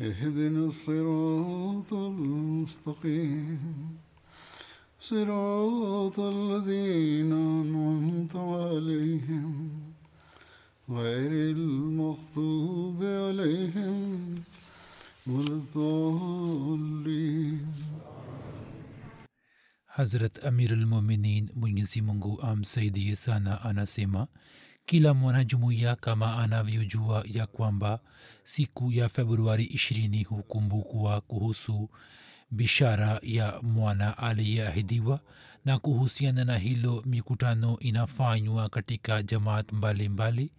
اهدنا الصراط المستقيم. صراط الذين أنعمت عليهم غير المغضوب عليهم ولا الضالين. حضرت أمير المؤمنين منیزی منگو آم سيدي سانا آنا سيما kila mwanajumuiya kama anavyojua ya kwamba siku ya februari 20 hukumbukwa kuhusu bishara ya mwana aliyeahidiwa na kuhusiana na hilo mikutano inafanywa katika jamaat mbalimbali mbali.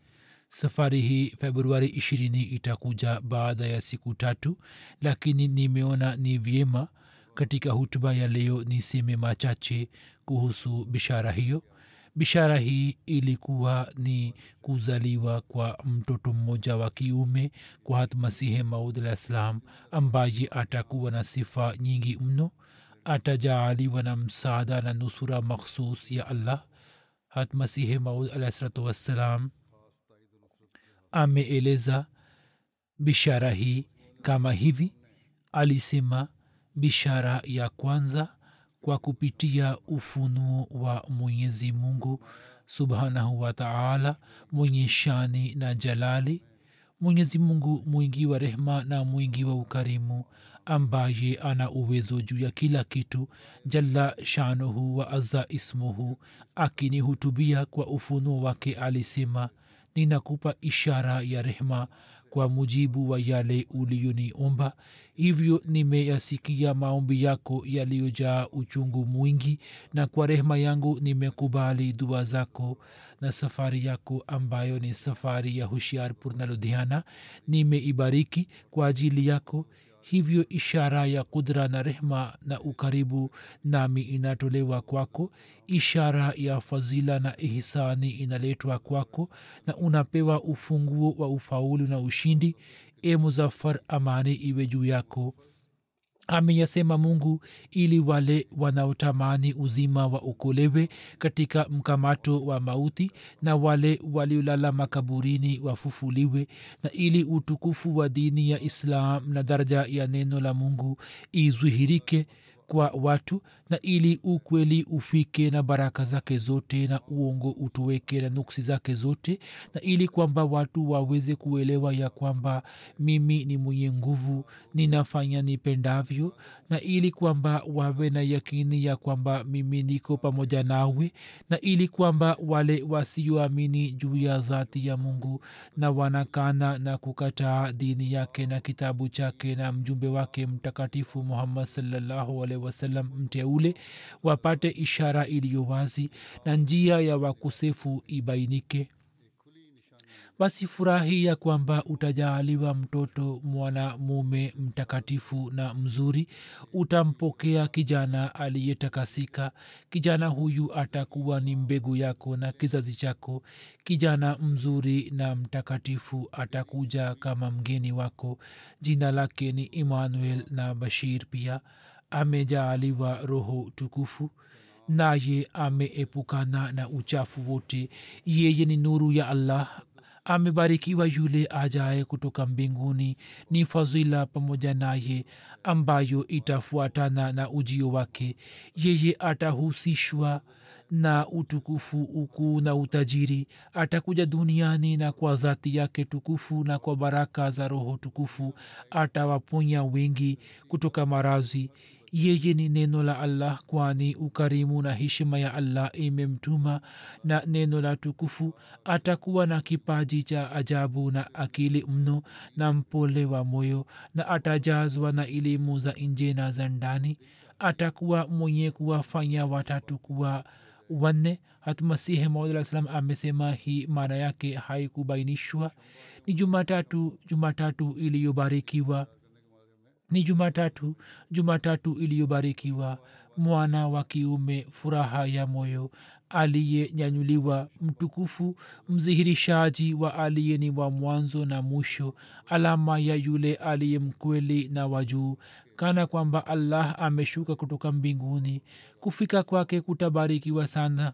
safari hii februari 20 itakuja baada ya siku tatu lakini nimeona ni vyema katika hutuba ya leo niseme machache kuhusu bishara hiyo bishara hii ilikuwa ni kuzaliwa kwa mtoto mmoja wa kiume kwahat masihe maud alah ssalam ambaye atakuwa na sifa nyingi mno. Atajaaliwa na msaada na nusura makhsus ya allah. Hatmasihe maud alah salatu wassalam ameeleza bishara hii kama hivi. Alisema bishara ya kwanza kwa kupitia ufunuo wa mwenyezi mungu subhanahu wa taala mwenye shani na jalali mwenyezi mungu mwingi wa rehma na mwingi wa ukarimu ambaye ana uwezo juu ya kila kitu jalla shanuhu wa aza ismuhu akinihutubia kwa ufunuo wake alisema ninakupa ishara ya rehma kwa mujibu wa yale uliyoniomba. Hivyo nimeyasikia maombi yako yaliyojaa uchungu mwingi na kwa rehema yangu nimekubali dua zako na safari yako ambayo ni safari ya hushiarpur na ludhiana. Nimeibariki kwa ajili yako hivyo ishara ya kudra na rehma na ukaribu nami inatolewa kwako. Ishara ya fadhila na ihsani inaletwa kwako na unapewa ufunguo wa ufaulu na ushindi. E muzaffar amani iwe juu yako ameyasema mungu ili wale wanaotamani uzima wa ukolewe katika mkamato wa mauti na wale waliolala makaburini wafufuliwe na ili utukufu wa dini ya islam na daraja ya neno la mungu izwihirike kwa watu na ili ukweli ufike na baraka zake zote na uongo utoweke na nuksi zake zote na ili kwamba watu waweze kuelewa ya kwamba mimi ni mwenye nguvu ninafanya nipendavyo na ili kwamba wawe na yakini ya kwamba mimi niko pamoja nawe na ili kwamba wale wasioamini juu ya dhati ya mungu na wanakana na kukataa dini yake na kitabu chake na mjumbe wake mtakatifu muhammad sallahualhi wasalam wasallam mteule wapate ishara iliyo wazi na njia ya wakosefu ibainike. Basi furahi ya kwamba utajaaliwa mtoto mwanamume mtakatifu na mzuri utampokea kijana aliyetakasika. Kijana huyu atakuwa ni mbegu yako na kizazi chako. Kijana mzuri na mtakatifu atakuja kama mgeni wako. Jina lake ni emmanuel na bashir pia amejaaliwa roho tukufu naye ameepukana na uchafu wote. Yeye ni nuru ya allah. Amebarikiwa yule ajaye kutoka mbinguni. Ni fadhila pamoja naye ambayo itafuatana na ujio wake. Yeye atahusishwa na utukufu ukuu na utajiri. Atakuja duniani na kwa dhati yake tukufu na kwa baraka za roho tukufu atawaponya wengi kutoka marazi yeye ni neno la allah kwani ukarimu na heshima ya allah imemtuma na neno la tukufu atakuwa na kipaji cha ajabu na akili mno na mpole wa moyo na atajazwa na elimu za nje na za ndani. Atakuwa mwenye kuwafanya watatu kuwa wanne. Hatmasihi maudlah salam amesema hii maana yake haikubainishwa. Ni jumatatu jumatatu iliyobarikiwa ni jumatatu jumatatu iliyobarikiwa. Mwana wa kiume furaha ya moyo aliyenyanyuliwa mtukufu mzihirishaji wa aliye ni wa mwanzo na mwisho alama ya yule aliye mkweli na wajuu kana kwamba allah ameshuka kutoka mbinguni. Kufika kwake kutabarikiwa sana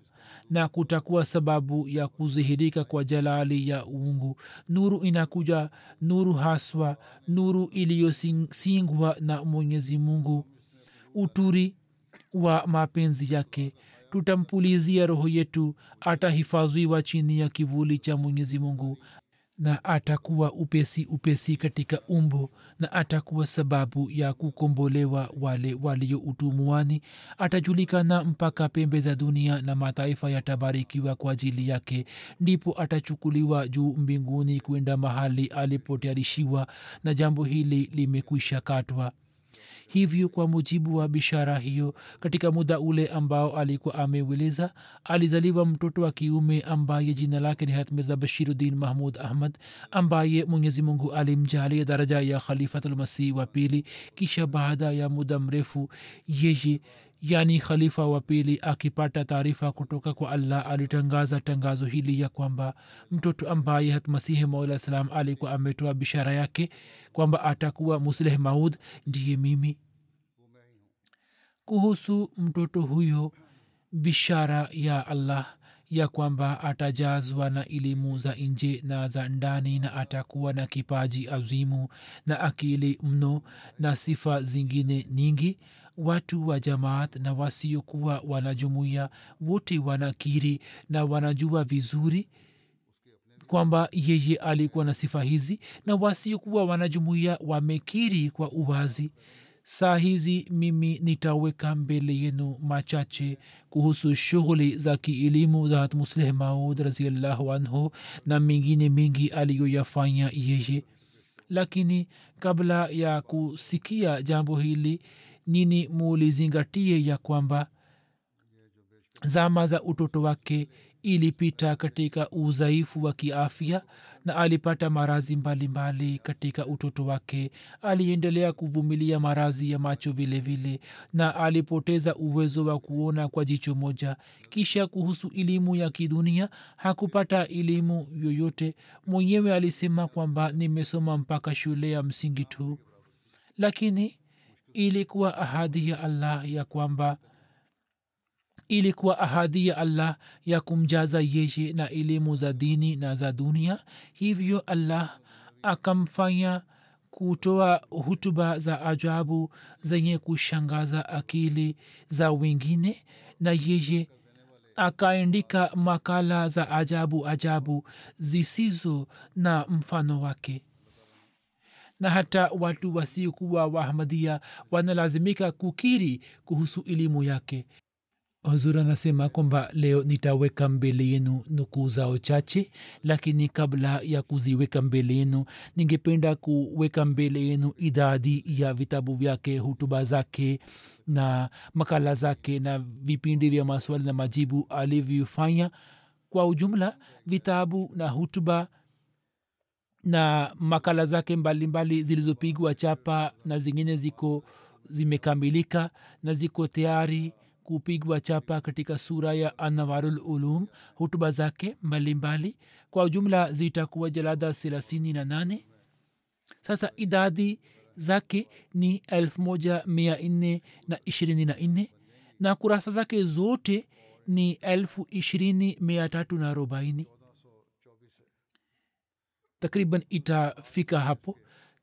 na kutakuwa sababu ya kudhihirika kwa jalali ya uungu. Nuru inakuja nuru haswa nuru iliyosingwa na mwenyezi mungu. Uturi wa mapenzi yake tutampulizia roho yetu atahifadhiwa chini ya kivuli cha mwenyezi mungu na atakuwa upesi upesi katika umbo na atakuwa sababu ya kukombolewa wale walio utumuani atajulikana mpaka pembe za dunia na mataifa yatabarikiwa kwa ajili yake. Ndipo atachukuliwa juu mbinguni kwenda mahali alipotayarishiwa na jambo hili limekwisha katwa hivyo kwa mujibu wa bishara hiyo katika muda ule ambao alikuwa ameueleza alizaliwa mtoto wa kiume ambaye jina lake ni hatmirza bashiruddin mahmud ahmad ambaye mwenyezi mungu alimjalia daraja ya khalifatulmasih wa pili. Kisha baada ya muda mrefu yeye yani khalifa wa pili akipata taarifa kutoka kwa allah alitangaza tangazo hili ya kwamba mtoto ambaye hatmasihi maula salam alikuwa ametoa bishara yake kwamba atakuwa musleh maud ndiye mimi. Kuhusu mtoto huyo bishara ya allah ya kwamba atajazwa na elimu za nje na za ndani na atakuwa na kipaji azimu na akili mno na sifa zingine nyingi watu wa jamaat na wasiokuwa wanajumuia wote wanakiri na wanajua vizuri kwamba yeye alikuwa na sifa hizi na wasiokuwa wanajumuia wamekiri kwa uwazi. Saa hizi mimi nitaweka mbele yenu machache kuhusu shughuli za kielimu za musleh maud raziallahu anhu na mengine mengi aliyoyafanya yeye. Lakini kabla ya kusikia jambo hili nini mulizingatie ya kwamba zama za utoto wake ilipita katika udhaifu wa kiafya na alipata marazi mbalimbali katika utoto wake. Aliendelea kuvumilia marazi ya macho vile vile na alipoteza uwezo wa kuona kwa jicho moja. Kisha kuhusu elimu ya kidunia hakupata elimu yoyote. Mwenyewe alisema kwamba nimesoma mpaka shule ya msingi tu. Lakini ilikuwa ahadi ya allah ya kwamba ilikuwa ahadi ya allah ya kumjaza yeye na elimu za dini na za dunia. Hivyo allah akamfanya kutoa hutuba za ajabu zenye kushangaza akili za wengine na yeye akaandika makala za ajabu ajabu zisizo na mfano wake na hata watu wasiokuwa waahmadia wanalazimika kukiri kuhusu elimu yake. Huzur anasema kwamba leo nitaweka mbele yenu nukuu zao chache lakini kabla ya kuziweka mbele yenu ningependa kuweka mbele yenu idadi ya vitabu vyake hutuba zake na makala zake na vipindi vya maswali na majibu alivyofanya. Kwa ujumla vitabu na hutuba na makala zake mbalimbali zilizopigwa chapa na zingine ziko zimekamilika na ziko tayari kupigwa chapa katika sura ya anawarul ulum. Hutuba zake mbalimbali kwa ujumla zitakuwa jalada thelathini na nane. Sasa idadi zake ni elfu moja mia nne na ishirini na nne na kurasa zake zote ni elfu ishirini mia tatu na arobaini takriban itafika hapo.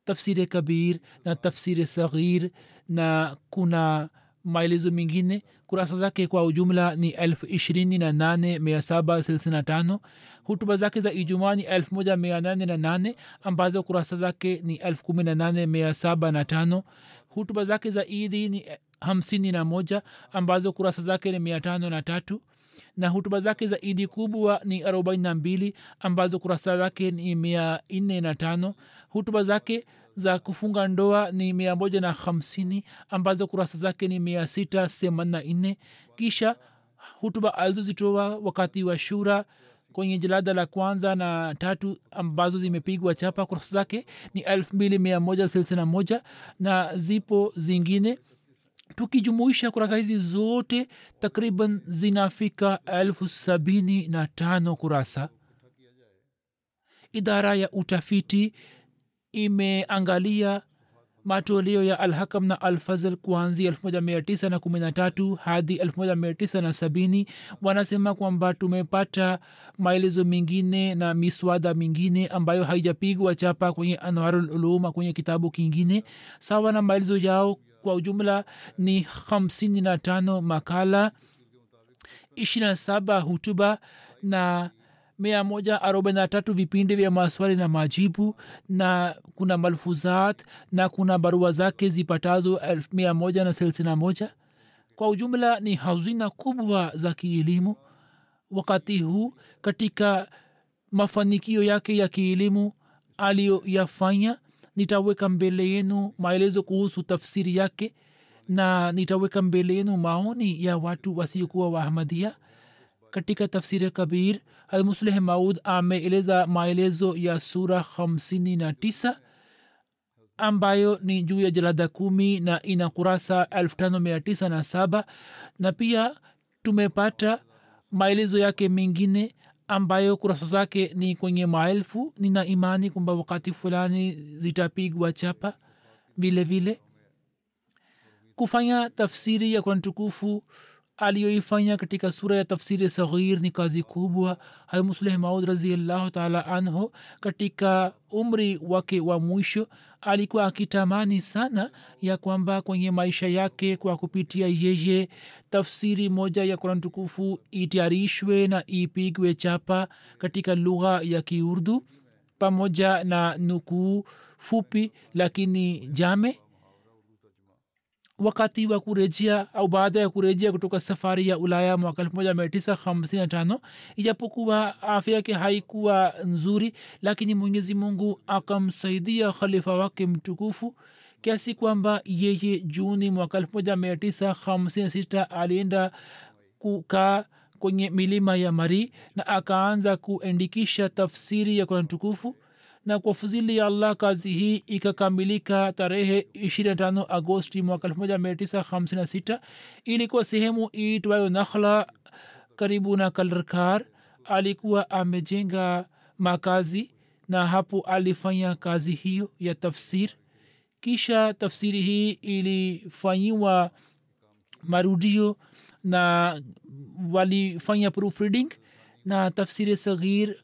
Tafsiri kabir na tafsiri saghir na kuna maelezo mengine. Kurasa zake kwa ujumla ni elfu ishirini na nane mia saba thelathini na tano. Hutuba zake za ijumaa ni elfu moja mia nane na nane ambazo kurasa zake ni elfu kumi na nane mia saba na tano. Hutuba zake za idi ni hamsini na moja ambazo kurasa zake ni mia tano na tatu na hutuba zake za idi kubwa ni arobaini na mbili ambazo kurasa zake ni mia nne na tano. Hutuba zake za kufunga ndoa ni mia moja na hamsini ambazo kurasa zake ni mia sita themanini na nne. Kisha hutuba alizozitoa wakati wa shura kwenye jalada la kwanza na tatu ambazo zimepigwa chapa kurasa zake ni elfu mbili mia moja thelathini na moja. Na zipo zingine tukijumuisha kurasa hizi zote takriban zinafika elfu sabini na tano kurasa. Idara ya utafiti imeangalia matoleo ya alhakam na alfazl kuanzia 1913 hadi 1970 wanasema kwamba tumepata maelezo mengine na miswada mingine ambayo haijapigwa chapa kwenye anwarululuma kwenye kitabu kingine sawa na maelezo yao kwa ujumla ni 55 makala 27 hutuba na mia moja arobaini na tatu vipindi vya maswali na majibu na kuna malfuzat na kuna barua zake zipatazo mia moja na thelathini na moja. Kwa ujumla ni hazina kubwa za kielimu. Wakati huu katika mafanikio yake ya kielimu aliyoyafanya nitaweka mbele yenu maelezo kuhusu tafsiri yake na nitaweka mbele yenu maoni ya watu wasiokuwa waahmadia katika tafsiri kabir almusleh maud ameeleza maelezo ya sura 59 ambayo ni juu ya jalada kumi na ina kurasa 5907 na pia tumepata maelezo yake mengine ambayo kurasa zake ni kwenye maelfu. Nina imani kwamba wakati fulani zitapigwa chapa vile vile. Kufanya tafsiri ya kurani tukufu aliyoifanya katika sura ya tafsiri saghir ni kazi kubwa. Hamusleh maud raziallahu taala anhu katika umri wake wa mwisho alikuwa akitamani sana ya kwamba kwenye maisha yake kwa kupitia yeye tafsiri moja ya kuran tukufu itayarishwe na ipigwe chapa katika lugha ya kiurdu pamoja na nukuu fupi lakini jame wakati wa kurejea au baada ya kurejea kutoka safari ya ulaya mwaka 1955 ijapokuwa afya yake haikuwa nzuri lakini mwenyezi mungu akamsaidia khalifa wake mtukufu kiasi kwamba yeye juni mwaka 1956 alienda kukaa kwenye milima ya mari na akaanza kuandikisha tafsiri ya kurani tukufu na kwa fuzili ya allah kazi hii ikakamilika tarehe 25 agosti mwaka 1956 ilikuwa sehemu iitwayo nakhla karibu na kalrkar alikuwa amejenga makazi na hapo alifanya kazi hiyo ya tafsir. Kisha tafsiri hii ilifanyiwa marudio na walifanya proofreading na tafsiri saghir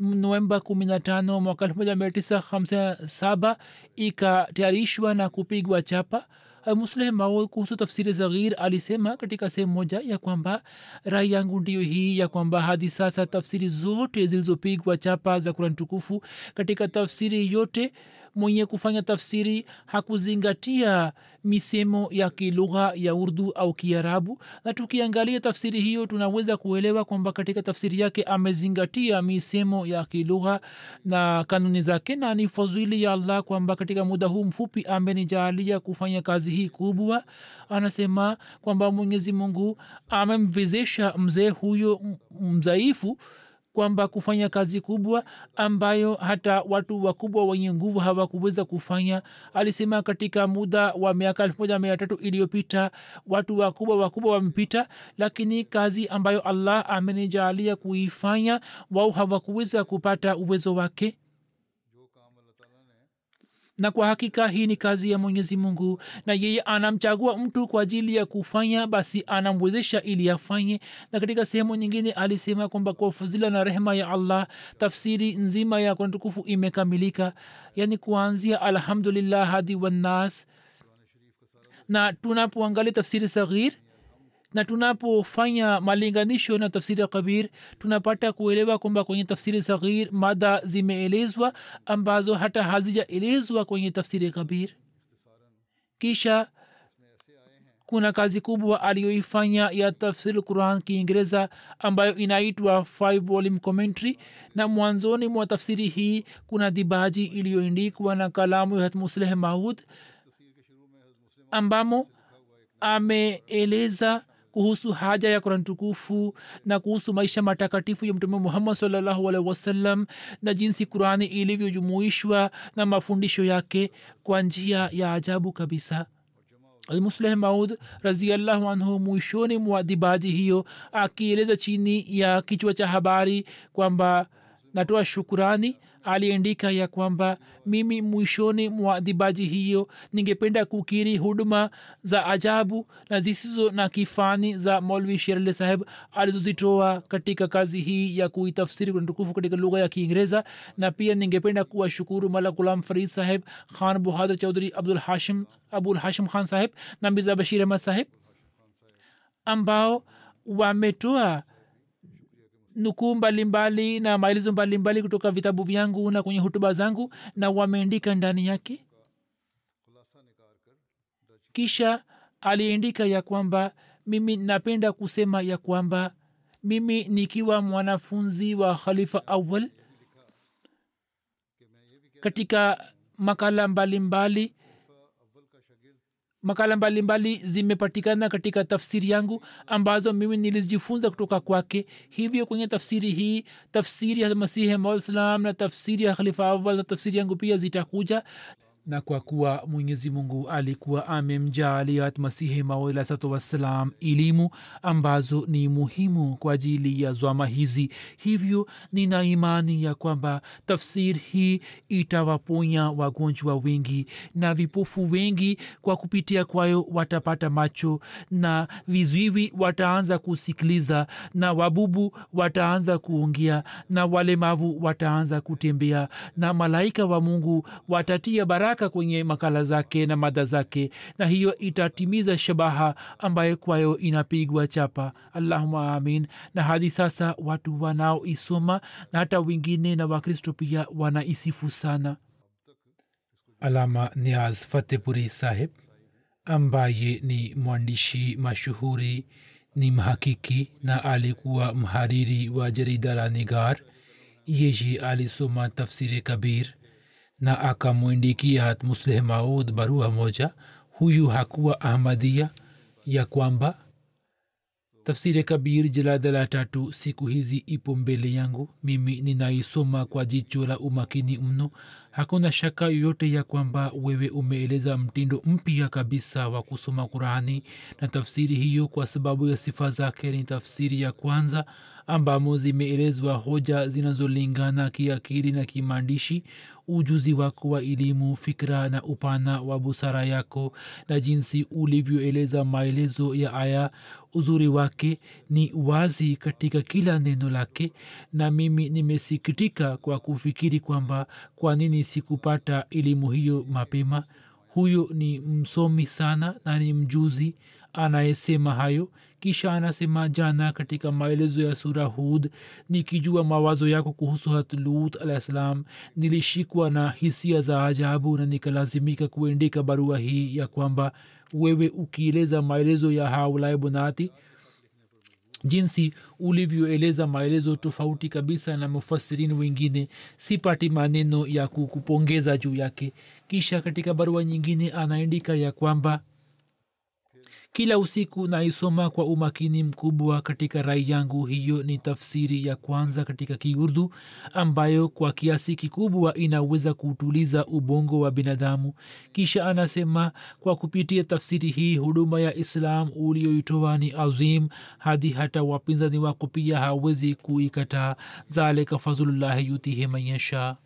novemba 15 mwaka 1957 ikatayarishwa na kupigwa chapa. Musleh maud kuhusu tafsiri zaghir alisema katika sehemu moja ya kwamba rai yangu ndiyo hii ya kwamba hadi sasa tafsiri zote zilizopigwa chapa za kurani tukufu katika tafsiri yote mwenye kufanya tafsiri hakuzingatia misemo ya kilugha ya urdu au kiarabu. Na tukiangalia tafsiri hiyo tunaweza kuelewa kwamba katika tafsiri yake amezingatia misemo ya kilugha na kanuni zake na ni fadhili ya allah kwamba katika muda huu mfupi amenijaalia kufanya kazi hii kubwa. Anasema kwamba mwenyezi mungu amemwezesha mzee huyo mzaifu kwamba kufanya kazi kubwa ambayo hata watu wakubwa wenye nguvu hawakuweza kufanya. Alisema katika muda wa miaka elfu moja mia iliyopita watu wakubwa wakubwa wamepita lakini kazi ambayo allah amenijaalia kuifanya wao hawakuweza kupata uwezo wake na kwa hakika hii ni kazi ya mwenyezi mungu na yeye anamchagua mtu kwa ajili ya kufanya basi anamwezesha ili afanye. Na katika sehemu nyingine alisema kwamba kwa fuzila na rehema ya allah tafsiri nzima ya kurani imekamilika. Yani kuanzia alhamdulillah hadi wannas. Na tunapoangalia tafsiri saghir na tunapofanya malinganisho na tafsiri ya kabir tunapata kuelewa kwamba kwenye tafsiri saghir mada zimeelezwa ambazo hata hazijaelezwa kwenye tafsiri kabir. Kisha kuna kazi kubwa aliyoifanya ya tafsiri quran kiingereza ambayo inaitwa five volume commentary. Na mwanzoni mwa tafsiri hii kuna dibaji iliyoindikwa na kalamu ya musleh maud ambamo ameeleza kuhusu haja ya kurani tukufu na kuhusu maisha matakatifu ya mtume muhammad salllahu alaihi wasallam na jinsi kurani ilivyojumuishwa na mafundisho yake kwa njia ya ajabu kabisa. Almusleh maud raziallahu anhu mwishoni mwa dibaji hiyo akieleza chini ya kichwa cha habari kwamba natoa shukurani aliandika ya kwamba mimi mwishoni mwa dhibaji hiyo ningependa kukiri huduma za ajabu na zisizo na kifani za molvi sherle saheb alizozitoa katika kazi hii ya kuitafsiri kunatukufu katika lugha ya kiingereza. Na pia ningependa kuwashukuru mala gulam farid saheb khan buhadur chaudhuri abdul hashim abul hashim khan saheb na mirza bashir ahmad saheb ambao wametoa nukuu mbalimbali na maelezo mbalimbali kutoka vitabu vyangu na kwenye hutuba zangu na wameandika ndani yake. Kisha aliandika ya kwamba mimi napenda kusema ya kwamba mimi nikiwa mwanafunzi wa khalifa awal katika makala mbalimbali mbali, makala mbalimbali zimepatikana katika tafsiri yangu ambazo mimi nilizijifunza kutoka kwake. Hivyo kwenye tafsiri hii tafsiri ya masihi masalam na tafsiri ya khalifa awal na tafsiri yangu pia zitakuja na kwa kuwa mwenyezi mungu alikuwa amemjaalia masihi maudlasatu wassalam elimu ambazo ni muhimu kwa ajili ya zwama hizi. Hivyo nina imani ya kwamba tafsiri hii itawaponya wagonjwa wengi na vipofu wengi. Kwa kupitia kwayo watapata macho na viziwi wataanza kusikiliza na wabubu wataanza kuongea na walemavu wataanza kutembea na malaika wa mungu watatia baraka baraka kwenye makala zake na mada zake na hiyo itatimiza shabaha ambayo kwayo inapigwa chapa. Allahuma amin. Na hadi sasa watu wanaoisoma na hata wengine na wakristo pia wanaisifu sana. Alama niaz fatepuri saheb ambaye ni mwandishi mashuhuri ni mhakiki na alikuwa mhariri wa jarida la nigar. Yeye alisoma tafsiri kabir na akamwindikia musleh maud barua moja. Huyu hakuwa ahmadia ya kwamba tafsiri kabir jaladala tatu siku hizi ipo mbele yangu. Mimi ninaisoma kwa jicho la umakini mno. Hakuna shaka yoyote ya kwamba wewe umeeleza mtindo mpya kabisa wa kusoma qurani na tafsiri hiyo. Kwa sababu ya sifa zake ni tafsiri ya kwanza ambamo zimeelezwa hoja zinazolingana kiakili na kimaandishi ujuzi wako wa elimu fikra na upana wa busara yako na jinsi ulivyoeleza maelezo ya aya uzuri wake ni wazi katika kila neno lake na mimi nimesikitika kwa kufikiri kwamba kwa nini sikupata elimu hiyo mapema. Huyo ni msomi sana na ni mjuzi anayesema hayo kisha anasema jana katika maelezo ya sura hud nikijua mawazo yako kuhusu hatlut alah salam nilishikwa na hisia za ajabu na nikalazimika kuendika barua hii ya kwamba wewe ukieleza maelezo ya haulai bunati jinsi ulivyoeleza maelezo tofauti kabisa na mufasirin wengine sipati maneno ya kukupongeza juu yake. Kisha katika barua nyingine anaandika ya kwamba kila usiku naisoma kwa umakini mkubwa katika rai yangu. Hiyo ni tafsiri ya kwanza katika kiurdu ambayo kwa kiasi kikubwa inaweza kutuliza ubongo wa binadamu. Kisha anasema kwa kupitia tafsiri hii huduma ya islam ulioitoa ni azim hadi hata wapinzani wako pia hawezi kuikataa. Zalika fazlullahi yutihi manyashaa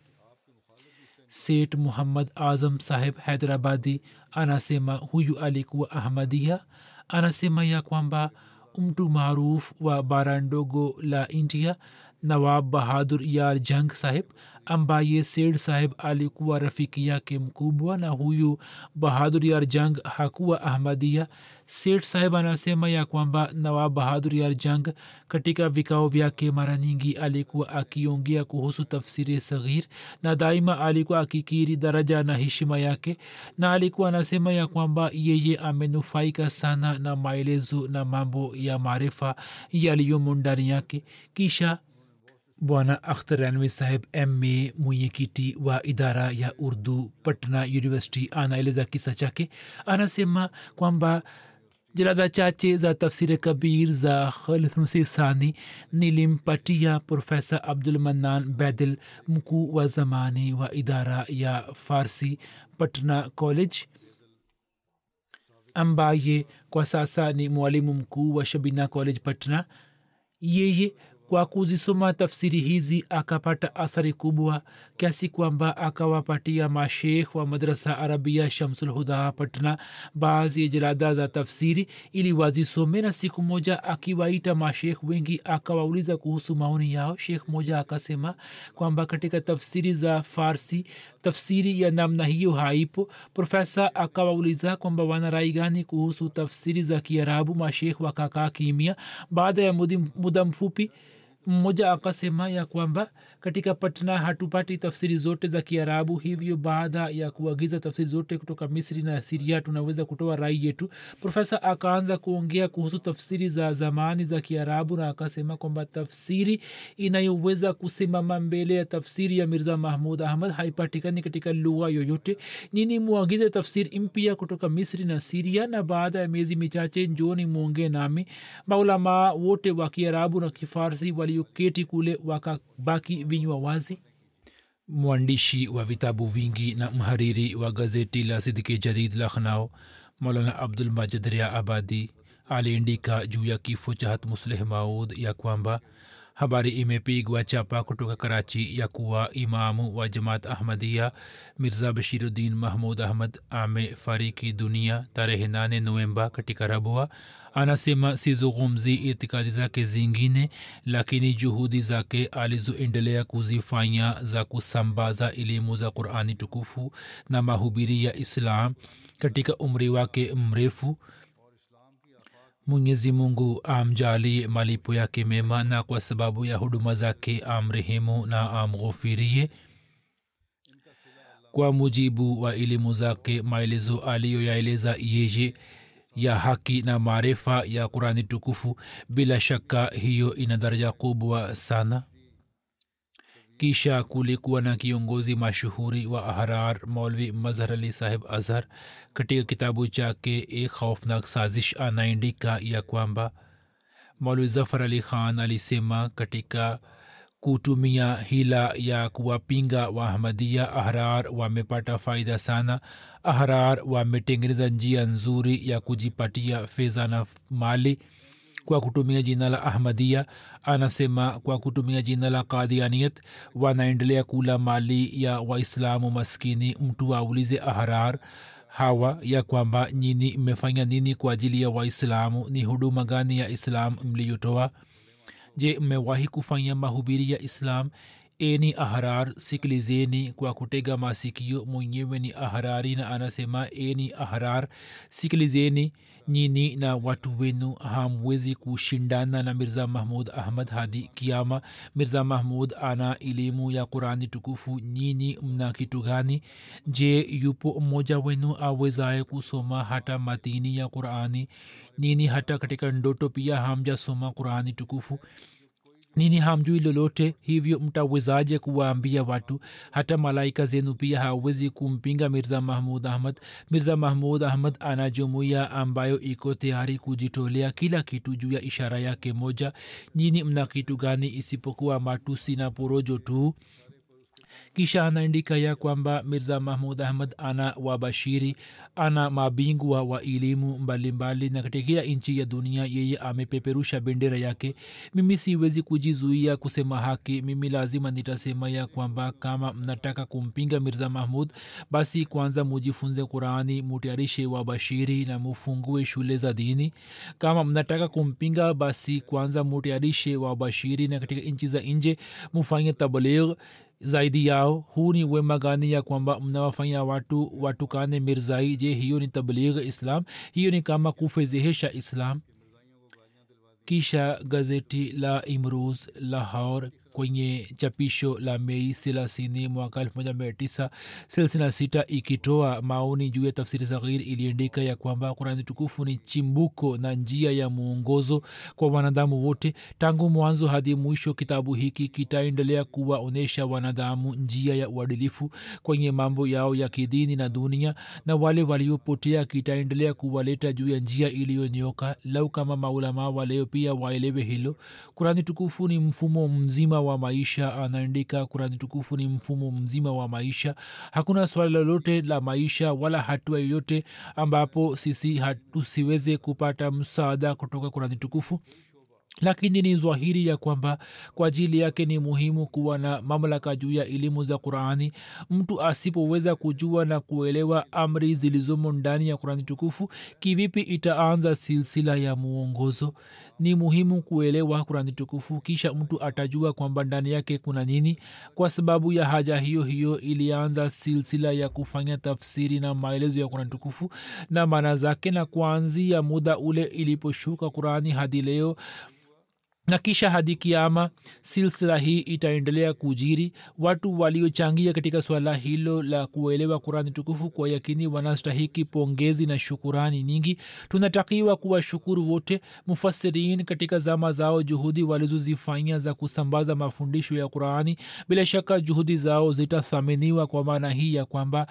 set muhammad azam saheb hyderabadi anasema huyu alikuwa ahmadia anasema ya kwamba mtu maarufu wa bara ndogo la india nawab بہادر یار jang صاحب ambaye sed sahib alikuwa rafiki yake mkubwa na huyu bahadur yar jang hakuwa ahmadia sed sahib anasema ya kwamba nawab bahadur yar jang katika vikao vyake mara nyingi alikuwa akiongea kuhusu tafsiri saghir na daima alikuwa akikiri daraja na heshima yake na alikuwa anasema ya kwamba yeye amenufaika sana na maelezo na mambo ya maarifa yaliyomo ndani yake kisha bwana akhtar ranvi saheb ma mwenyekiti wa idara ya urdu patna university anaeleza kisa chake. Anasema kwamba jalada chache za tafsiri kabir za khalifnusi sani nilimpatia profesa abdulmanan bedel mkuu wa zamani wa idara ya farsi patna college ambaye kwa sasa ni mwalimu mkuu wa shabina college patna. Yeye kwa kuzisoma tafsiri hizi akapata athari kubwa kiasi kwamba akawapatia mashekh wa madrasa arabia shamsulhuda patna baadhi ya jalada za tafsiri ili wazisome na siku moja akiwaita mashekh wengi akawauliza kuhusu maoni yao. Shekh moja akasema kwamba katika tafsiri za farsi tafsiri ya namna hiyo haipo. Profesa akawauliza kwamba wana gani kuhusu tafsiri za kiarabu? Mashekh wakakaa kimia baada ya muda mfupi mmoja akasema ya kwamba katika patna hatupati tafsiri zote za kiarabu hivyo baada ya kuagiza tafsiri zote kutoka misri na siria tunaweza kutoa rai yetu. Profesa akaanza kuongea kuhusu tafsiri za zamani za kiarabu na akasema kwamba tafsiri inayoweza kusimama mbele ya tafsiri ya mirza mahmud ahmad haipatikani katika lugha yoyote. Nini mwagize tafsiri mpya kutoka misri na siria na baada ya miezi michache njoni mwonge nami. Maulamaa wote wa kiarabu na kifarsi walioketi kule wakabaki vinywa wazi. Mwandishi wa vitabu vingi na mhariri wa gazeti la sidiki jadid lakhnao maulana abdul majid ria abadi aliandika juu ya kifo cha hat musleh maud ya kwamba habari imepigwa chapa kutoka karachi ya kuwa imamu wa jamaat ahmadia mirza bashiruddin mahmud ahmad amefariki dunia tarehe 8 novemba katika rabua. Anasema sizungumzi itikadi zake zingine lakini juhudi zake alizoendelea kuzifanya za kusambaza elimu za qurani tukufu na mahubiri ya islam katika umri wake mrefu mwenyezi mungu amjalie malipo yake mema na kwa sababu ya huduma zake amrehemu na amghofirie. Kwa mujibu wa elimu zake maelezo aliyoyaeleza yeye ya haki na maarifa ya qurani tukufu bila shaka hiyo ina daraja kubwa sana kisha kulikuwa na kiongozi mashuhuri wa ahrar maulvi mazhar ali sahib azhar. Katika kitabu chake e khaufnak sazish anaandika ya kwamba maulvi zafar ali khan alisema katika kutumia hila ya kuwapinga waahmadia ahrar wamepata faida sana. Ahrar wametengeneza njia nzuri ya kujipatia fedha na mali kwa kutumia jina la ahmadia anasema kwa kutumia jina la kadianiyat wanaendelea kula mali ya waislamu maskini. Mtu aulize ahrar hawa ya kwamba nyini mmefanya nini kwa ajili ya waislamu? Ni huduma gani ya islam mliyotoa? Je mmewahi kufanya mahubiri ya islam? Eni ahrar sikilizeni kwa kutega masikio mwenyewe ni ahrari na anasema eni ahrar sikilizeni nyini na watu wenu hamwezi kushindana na mirza mahmud ahmad hadi kiama mirza mahmud ana elimu ya qurani tukufu. Nyini mna kitu gani? Je yupo mmoja wenu awezaye kusoma hata matini ya qurani? Nini hata katika ndoto pia hamjasoma qurani tukufu nini hamjui lolote? Hivyo mtawezaje kuwaambia watu? Hata malaika zenu pia hawezi kumpinga mirza mahmud ahmad. Mirza mahmud ahmad ana jumuiya ambayo iko tayari kujitolea kila kitu juu ya ishara yake moja. Nyini mna kitu gani isipokuwa matusi na porojo tu kisha anaandika ya kwamba mirza mahmud ahmad ana wabashiri ana mabingwa wa elimu mbalimbali na katika kila nchi ya dunia yeye amepeperusha bendera yake. Mimi siwezi kujizuia kusema haki. Mimi lazima nitasema ya kwamba kama mnataka kumpinga mirza mahmud basi kwanza mujifunze qurani mutayarishe wabashiri na mufungue shule za dini. Kama mnataka kumpinga basi kwanza mutayarishe wabashiri na katika nchi za nje mufanye tabligh zaidi yao huu ni wema gani ya kwamba mnawafanya watu watukane mirzai je hiyo ni tabligh islam? Hiyo ni kama kufezehesha islam. Kisha gazeti la imruz lahor kwenye chapisho la mei thelathini mwaka elfu moja mia tisa thelathini na sita ikitoa maoni juu ya tafsiri saghir iliandika ya kwamba kurani tukufu ni chimbuko na njia ya mwongozo kwa wanadamu wote. Tangu mwanzo hadi mwisho kitabu hiki kitaendelea kuwaonyesha wanadamu njia ya uadilifu kwenye mambo yao ya kidini na dunia na wale waliopotea kitaendelea kuwaleta juu ya njia iliyonyoka. Lau kama maulamaa waleo pia waelewe hilo kurani tukufu ni mfumo mzima wa maisha. Anaandika kurani tukufu ni mfumo mzima wa maisha. Hakuna swala lolote la maisha wala hatua yoyote ambapo sisi tusiweze kupata msaada kutoka kurani tukufu. Lakini ni zwahiri ya kwamba kwa ajili yake ni muhimu kuwa na mamlaka juu ya elimu za qurani. Mtu asipoweza kujua na kuelewa amri zilizomo ndani ya qurani tukufu kivipi itaanza silsila ya muongozo ni muhimu kuelewa kurani tukufu kisha mtu atajua kwamba ndani yake kuna nini. Kwa sababu ya haja hiyo hiyo ilianza silsila ya kufanya tafsiri na maelezo ya kurani tukufu na maana zake na kuanzia muda ule iliposhuka kurani hadi leo na kisha hadi kiama silsila hii itaendelea kujiri watu waliochangia katika swala hilo la kuelewa kurani tukufu kwa yakini wanastahiki pongezi na shukurani nyingi. Tunatakiwa kuwashukuru wote mufasirin katika zama zao juhudi walizozifanya za kusambaza mafundisho ya qurani. Bila shaka juhudi zao zitathaminiwa kwa maana hii ya kwamba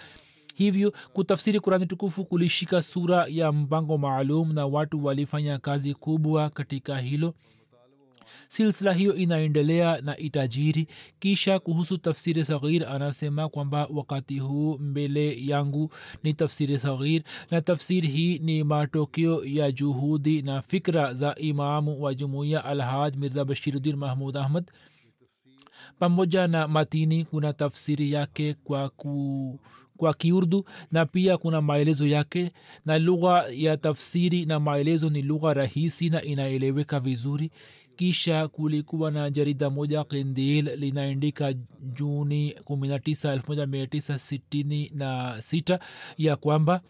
hivyo kutafsiri kurani tukufu kulishika sura ya mpango maalum na watu walifanya kazi kubwa katika hilo silsila hiyo inaendelea na itajiri. Kisha kuhusu tafsiri saghir anasema kwamba wakati huu mbele yangu ni tafsiri saghir na tafsiri hii ni matokeo ya juhudi na fikra za imamu wa jumuiya alhaj mirza bashiruddin mahmud ahmad. Pamoja na matini kuna tafsiri yake kwa ku kwa kiurdu na pia kuna maelezo yake na lugha ya tafsiri na maelezo ni lugha rahisi na inaeleweka vizuri kisha kulikuwa na jarida moja kindil linaandika juni 19 ya kwamba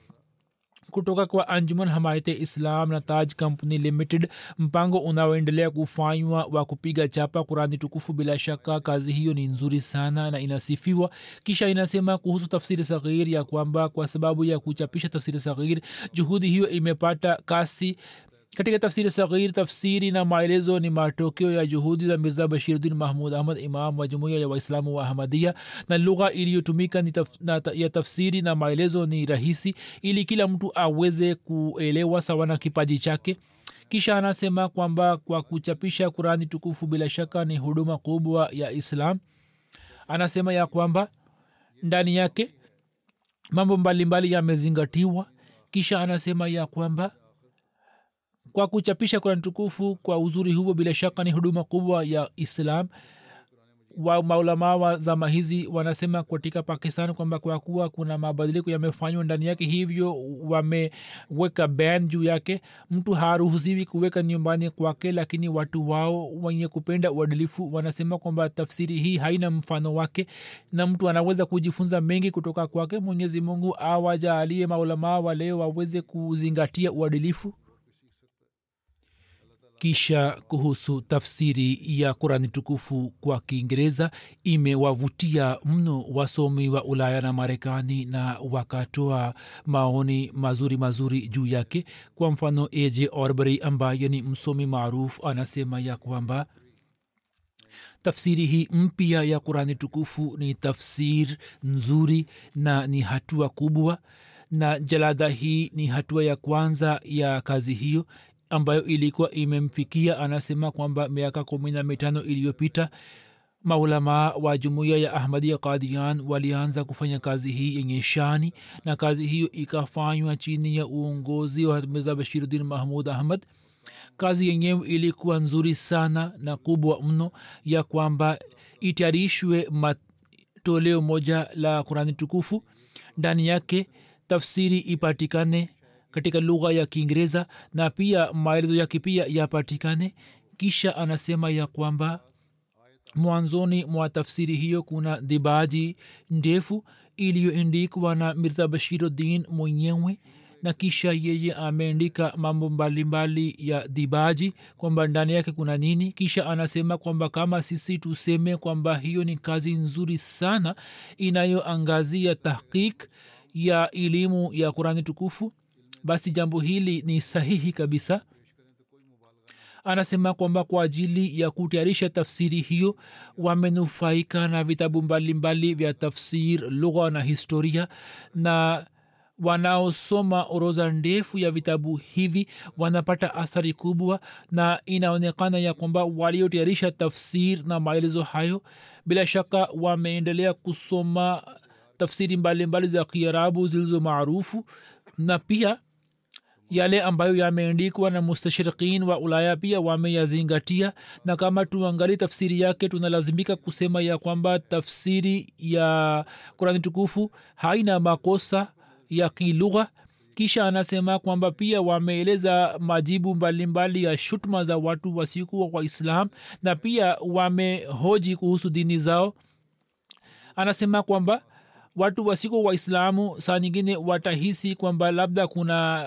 kutoka kwa anjuman hamayate islam na taj company limited mpango unaoendelea kufanywa wa kupiga chapa kurani tukufu bila shaka kazi hiyo ni nzuri sana na inasifiwa. Kisha inasema kuhusu tafsiri saghir ya kwamba kwa sababu ya kuchapisha tafsiri saghir juhudi hiyo imepata kasi katika tafsiri saghir tafsiri na maelezo ni matokeo ya juhudi za mirza bashiruddin mahmud ahmad imam wa jumuiya ya waislamu wa ahmadia na lugha iliyotumika taf, ya tafsiri na maelezo ni rahisi ili kila mtu aweze kuelewa sawa na kipaji chake. Kisha anasema kwamba kwa kuchapisha kurani tukufu bila shaka ni huduma kubwa ya islam. Anasema ya kwamba ndani yake mambo mbalimbali yamezingatiwa. Kisha anasema ya kwamba kwa kuchapisha kurani tukufu kwa uzuri huo bila shaka ni huduma kubwa ya islam. Wa maulamaa wa zama hizi wanasema katika pakistan kwamba kwa kuwa kuna mabadiliko yamefanywa ndani yake hivyo wameweka ban juu yake. Mtu haruhusiwi kuweka nyumbani kwake lakini watu wao wenye kupenda uadilifu wanasema kwamba tafsiri hii haina mfano wake na mtu anaweza kujifunza mengi kutoka kwake. Mwenyezi mungu awajaalie maulamaa waleo waweze kuzingatia uadilifu kisha kuhusu tafsiri ya kurani tukufu kwa kiingereza imewavutia mno wasomi wa ulaya na marekani na wakatoa maoni mazuri mazuri juu yake. Kwa mfano aj orbery ambaye ni msomi maarufu anasema ya kwamba tafsiri hii mpya ya kurani tukufu ni tafsir nzuri na ni hatua kubwa na jalada hii ni hatua ya kwanza ya kazi hiyo ambayo ilikuwa imemfikia anasema kwamba miaka kumi na mitano iliyopita maulamaa wa jumuiya ya ahmadia kadian walianza kufanya kazi hii yenye shani na kazi hiyo ikafanywa chini ya uongozi wa mirza bashiruddin mahmud ahmad. Kazi yenyewe ilikuwa nzuri sana na kubwa mno ya kwamba itayarishwe matoleo moja la kurani tukufu. Ndani yake tafsiri ipatikane katika lugha ya kiingereza na pia maelezo yake pia yapatikane. Kisha anasema ya kwamba mwanzoni mwa tafsiri hiyo kuna dibaji ndefu iliyoendikwa na mirza bashiruddin mwenyewe na kisha yeye ameandika mambo mbalimbali ya dibaji kwamba ndani yake kuna nini. Kisha anasema kwamba kama sisi tuseme kwamba hiyo ni kazi nzuri sana inayoangazia tahqiq ya elimu ya kurani tukufu basi jambo hili ni sahihi kabisa. Anasema kwamba kwa ajili ya kutayarisha tafsiri hiyo wamenufaika na vitabu mbalimbali vya tafsir lugha na historia na wanaosoma orodha ndefu ya vitabu hivi wanapata athari kubwa na inaonekana ya kwamba waliotayarisha tafsir na maelezo hayo bila shaka wameendelea kusoma tafsiri mbalimbali za kiarabu zilizo maarufu na pia yale ambayo yameandikwa na mustashrikin wa ulaya pia wameyazingatia na kama tuangali tafsiri yake tunalazimika kusema ya kwamba tafsiri ya kurani tukufu haina makosa ya kilugha. Kisha anasema kwamba pia wameeleza majibu mbalimbali ya shutma za watu wasikuwa kwa islam na pia wamehoji kuhusu dini zao. Anasema kwamba watu wasiko waislamu saa nyingine watahisi kwamba labda kuna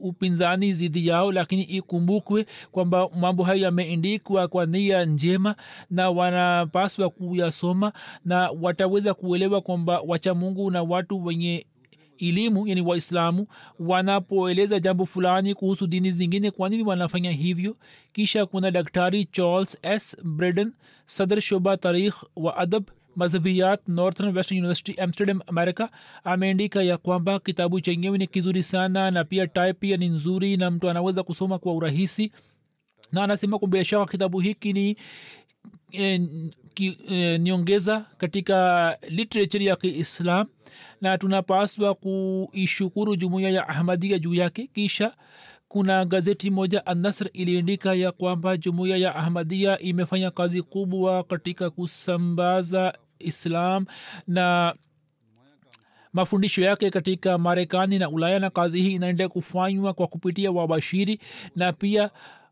upinzani zidi yao lakini ikumbukwe kwamba mambo hayo yameendikwa kwa nia njema na wanapaswa kuyasoma na wataweza kuelewa kwamba wachamungu na watu wenye elimu yani waislamu wanapoeleza jambo fulani kuhusu dini zingine kwa nini wanafanya hivyo? Kisha kuna daktari charles s. Breden sadr shoba tarikh wa adab mazhabiyat northern western university amsterdam america. Ameandika ya kwamba kitabu chenyewe ni kizuri sana na pia type ni nzuri na mtu anaweza kusoma kwa urahisi. Na anasema kubiashara kitabu hiki ni eh, ki, eh, niongeza katika literature ya kiislam. Na tunapaswa kuishukuru jumuiya ya ahmadia juu yake. Kisha kuna gazeti moja anasr iliandika ya kwamba jumuiya ya ahmadia imefanya kazi kubwa katika kusambaza islam na mafundisho yake katika marekani na ulaya na kazi hii inaendelea kufanywa kwa kupitia wabashiri na pia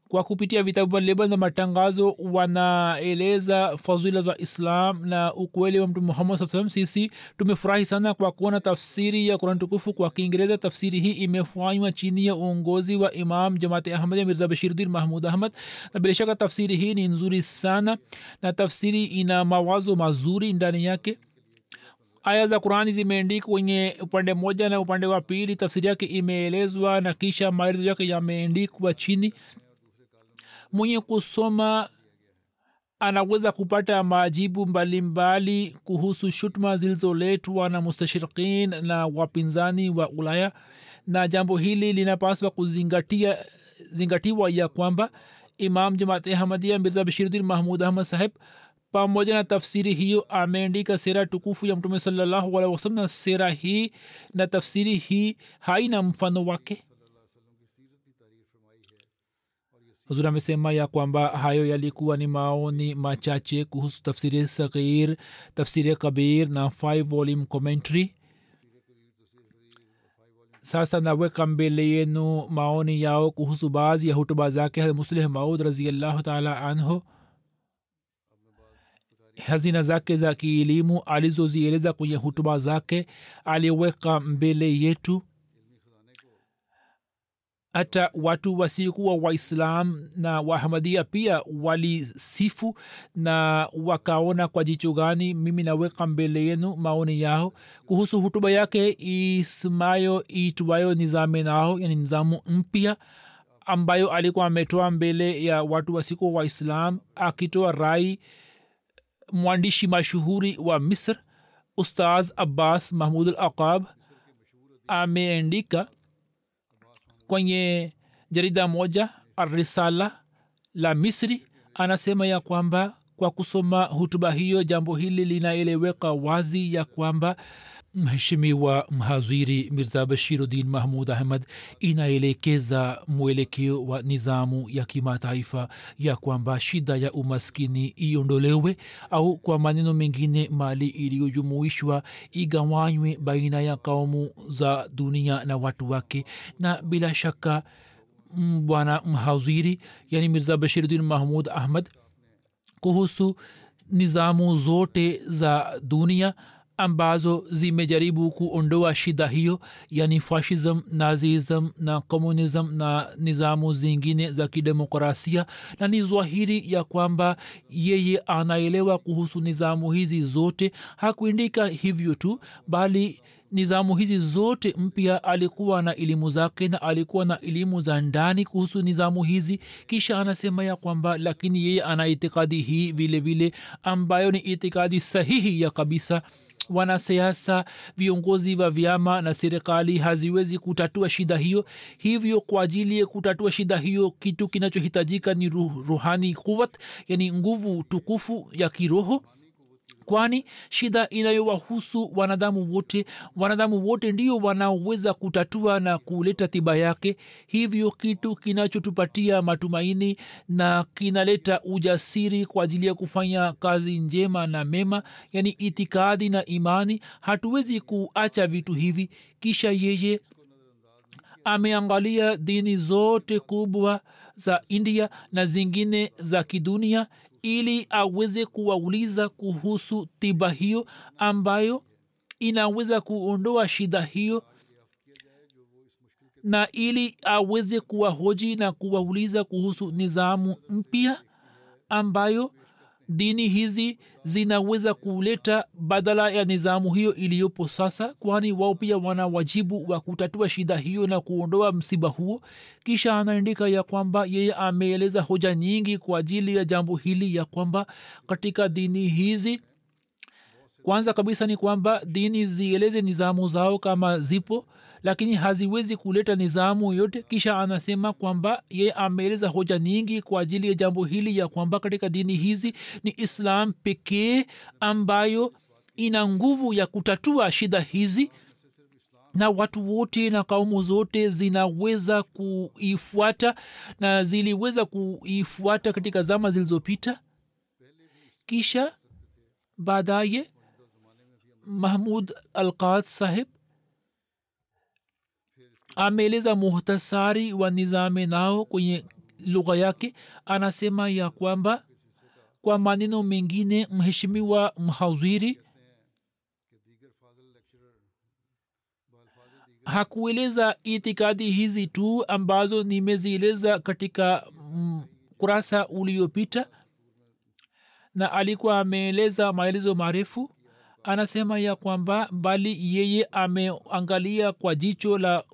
kwa kupitia vitabu mbalimbali na matangazo wanaeleza fadhila za islam na ukweli wa mtume muhammad saa salam sisi tumefurahi sana kwa kuona tafsiri ya kuran tukufu. Kwa kiingereza tafsiri hii imefanywa chini ya uongozi wa imam jamaati ahmad mirza bashirdin mahmud ahmad. Na bila shaka tafsiri hii ni nzuri sana na tafsiri ina mawazo mazuri ndani yake. Aya za qurani zimeandikwa kwenye upande mmoja na upande wa pili. Tafsiri yake imeelezwa na kisha maelezo yake yameandikwa chini mwenye kusoma anaweza kupata majibu mbalimbali kuhusu shutma zilizoletwa na mustashirikin na wapinzani wa ulaya. Na jambo hili linapaswa kuzingatia zingatiwa ya kwamba imam jamaat ahmadia mirza bashiruddin mahmud ahmad saheb pamoja na tafsiri hiyo ameandika sera tukufu ya mtume salallahu wasalam na sera hii na tafsiri hii haina mfano wake huzur amesema ya kwamba hayo yalikuwa ni maoni machache kuhusu tafsiri saghir tafsiri kabir na five volume commentary. Sasa naweka mbele yenu maoni yao kuhusu baadhi ya hutuba zake. Muslih maud raziallahu taala anhu. Hazina zake za kielimu alizozieleza kwenye hutuba zake aliweka mbele yetu hata watu wasiokuwa waislam na wahamadia pia walisifu na wakaona kwa jicho gani mimi naweka mbele yenu maoni yao kuhusu hutuba yake ismayo itwayo nizame nao yani nizamu mpya ambayo alikuwa ametoa mbele ya watu wasikuwa waislam akitoa rai mwandishi mashuhuri wa misr ustaz abbas mahmud al aqab ameandika kwenye jarida moja arisala la misri anasema ya kwamba kwa kusoma hutuba hiyo jambo hili linaeleweka wazi ya kwamba mheshimiwa mhaziri mirza bashirudin mahmud ahmad inaelekeza mwelekeo wa nizamu ya kimataifa ya kwamba shida ya umaskini iondolewe au kwa maneno mengine mali iliyojumuishwa igawanywe baina ya kaumu za dunia na watu wake. Na bila shaka bwana mhaziri yani mirza bashirudin mahmud ahmad kuhusu nizamu zote za dunia ambazo zimejaribu kuondoa shida hiyo yani fashism nazism na communism na nizamu zingine za kidemokrasia. Na ni zwahiri ya kwamba yeye anaelewa kuhusu nizamu hizi zote. Hakuindika hivyo tu bali nizamu hizi zote mpya alikuwa na elimu zake na alikuwa na elimu za ndani kuhusu nizamu hizi. Kisha anasema ya kwamba lakini yeye ana itikadi hii vile ambayo ni itikadi sahihi ya kabisa wanasiasa viongozi wa vyama na serikali haziwezi kutatua shida hiyo. Hivyo kwa ajili ya kutatua shida hiyo kitu kinachohitajika ni ruh, ruhani kuwat yani nguvu tukufu ya kiroho kwani shida inayowahusu wanadamu wote wanadamu wote ndio wanaoweza kutatua na kuleta tiba yake. Hivyo kitu kinachotupatia matumaini na kinaleta ujasiri kwa ajili ya kufanya kazi njema na mema yani itikadi na imani hatuwezi kuacha vitu hivi. Kisha yeye ameangalia dini zote kubwa za india na zingine za kidunia ili aweze kuwauliza kuhusu tiba hiyo ambayo inaweza kuondoa shida hiyo na ili aweze kuwahoji na kuwauliza kuhusu nizamu mpya ambayo dini hizi zinaweza kuleta badala ya nizamu hiyo iliyopo sasa kwani wao pia wana wajibu wa kutatua shida hiyo na kuondoa msiba huo. Kisha anaandika ya kwamba yeye ameeleza hoja nyingi kwa ajili ya jambo hili ya kwamba katika dini hizi kwanza kabisa ni kwamba dini zieleze nizamu zao kama zipo lakini haziwezi kuleta nizamu yote. Kisha anasema kwamba ye ameeleza hoja nyingi kwa ajili ya jambo hili ya kwamba katika dini hizi ni islam pekee ambayo ina nguvu ya kutatua shida hizi na watu wote na kaumu zote zinaweza kuifuata na ziliweza kuifuata katika zama zilizopita. Kisha baadaye mahmud alqad sahib? Ameeleza muhtasari wa nizame nao kwenye lugha yake. Anasema ya kwamba kwa maneno mengine mheshimiwa mhaziri hakueleza itikadi hizi tu ambazo nimezieleza katika mm, kurasa uliopita na alikuwa ameeleza maelezo marefu anasema ya kwamba bali yeye ameangalia kwa jicho la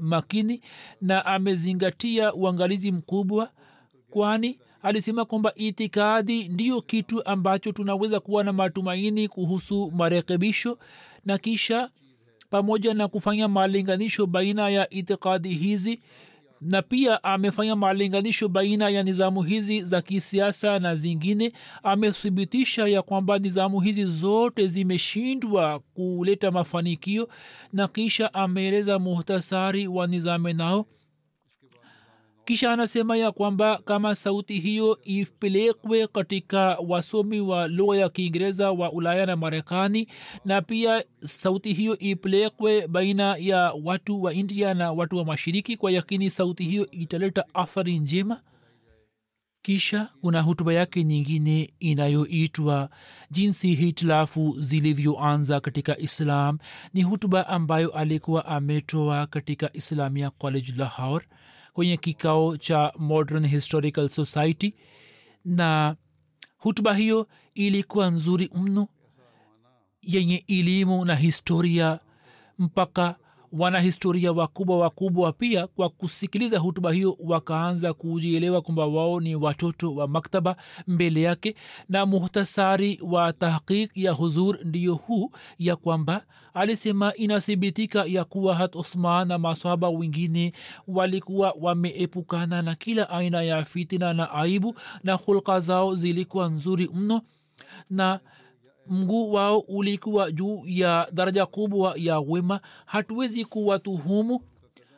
makini na amezingatia uangalizi mkubwa kwani alisema kwamba itikadi ndiyo kitu ambacho tunaweza kuwa na matumaini kuhusu marekebisho na kisha pamoja na kufanya malinganisho baina ya itikadi hizi na pia amefanya malinganisho baina ya nizamu hizi za kisiasa na zingine. Amethibitisha ya kwamba nizamu hizi zote zimeshindwa kuleta mafanikio na kisha ameeleza muhtasari wa nizame nao kisha anasema ya kwamba kama sauti hiyo ipelekwe katika wasomi wa lugha ya kiingereza wa ulaya na marekani na pia sauti hiyo ipelekwe baina ya watu wa india na watu wa mashiriki kwa yakini sauti hiyo italeta athari njema. Kisha kuna hutuba yake nyingine inayoitwa jinsi hitilafu zilivyoanza katika islam. Ni hutuba ambayo alikuwa ametoa katika islamia college lahore kwenye kikao cha modern historical society. Na hutuba hiyo ilikuwa nzuri mno yenye elimu na historia mpaka wanahistoria wakubwa wakubwa pia kwa kusikiliza hutuba hiyo wakaanza kujielewa kwamba wao ni watoto wa maktaba mbele yake. Na muhtasari wa tahqiq ya huzur ndiyo huu ya kwamba alisema inathibitika ya kuwa hat uthman na maswaba wengine walikuwa wameepukana na kila aina ya fitina na aibu na hulka zao zilikuwa nzuri mno. Na mguu wao ulikuwa juu ya daraja kubwa ya wema. Hatuwezi kuwatuhumu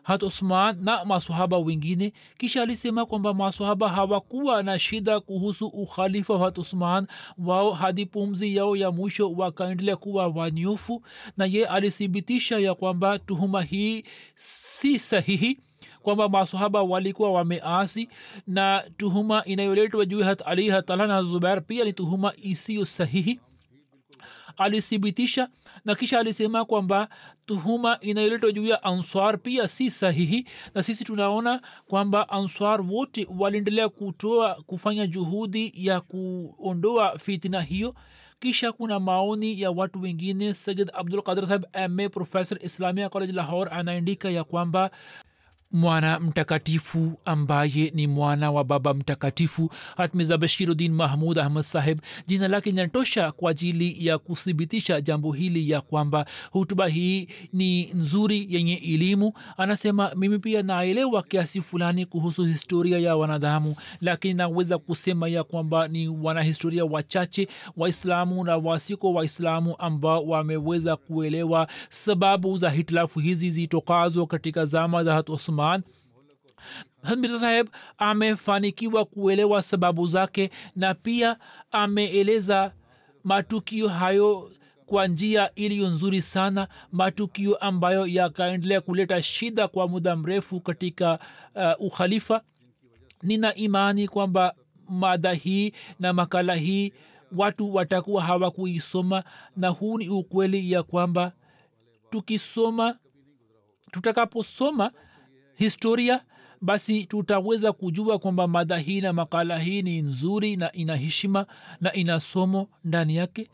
hat usman na masohaba wengine. Kisha alisema kwamba masohaba hawakuwa na shida kuhusu ukhalifa wa hat wao hadi pumzi yao ya mwisho wakaendelea kuwa wanyofu na ye alithibitisha ya kwamba tuhuma hii si sahihi kwamba masohaba walikuwa wameasi. Na tuhuma inayoletwa juu hat ali hatalana zubair pia ni tuhuma isiyo sahihi alithibitisha na kisha alisema kwamba tuhuma inayoletwa juu ya answar pia si sahihi na sisi tunaona kwamba answar wote waliendelea kutoa kufanya juhudi ya kuondoa fitina hiyo. Kisha kuna maoni ya watu wengine. Sayid abdul qadir saheb ma professor islamia college lahore anaandika ya kwamba mwana mtakatifu ambaye ni mwana wa baba mtakatifu hatmiza bashiruddin mahmud ahmad saheb jina lake linatosha kwa ajili ya kuthibitisha jambo hili ya kwamba hutuba hii ni nzuri yenye elimu. Anasema mimi pia naelewa kiasi fulani kuhusu historia ya wanadamu lakini naweza kusema ya kwamba ni wanahistoria wachache waislamu na wasiko waislamu ambao wameweza kuelewa sababu za hitilafu hizi zitokazo katika zama za hat usman mirza saheb amefanikiwa kuelewa sababu zake na pia ameeleza matukio hayo kwa njia iliyo nzuri sana matukio ambayo yakaendelea kuleta shida kwa muda mrefu katika uh, ukhalifa. Nina imani kwamba mada hii na makala hii watu watakuwa hawakuisoma na huu ni ukweli ya kwamba tukisoma tutakaposoma historia basi tutaweza kujua kwamba mada hii na makala hii ni nzuri na ina heshima na ina somo ndani yake.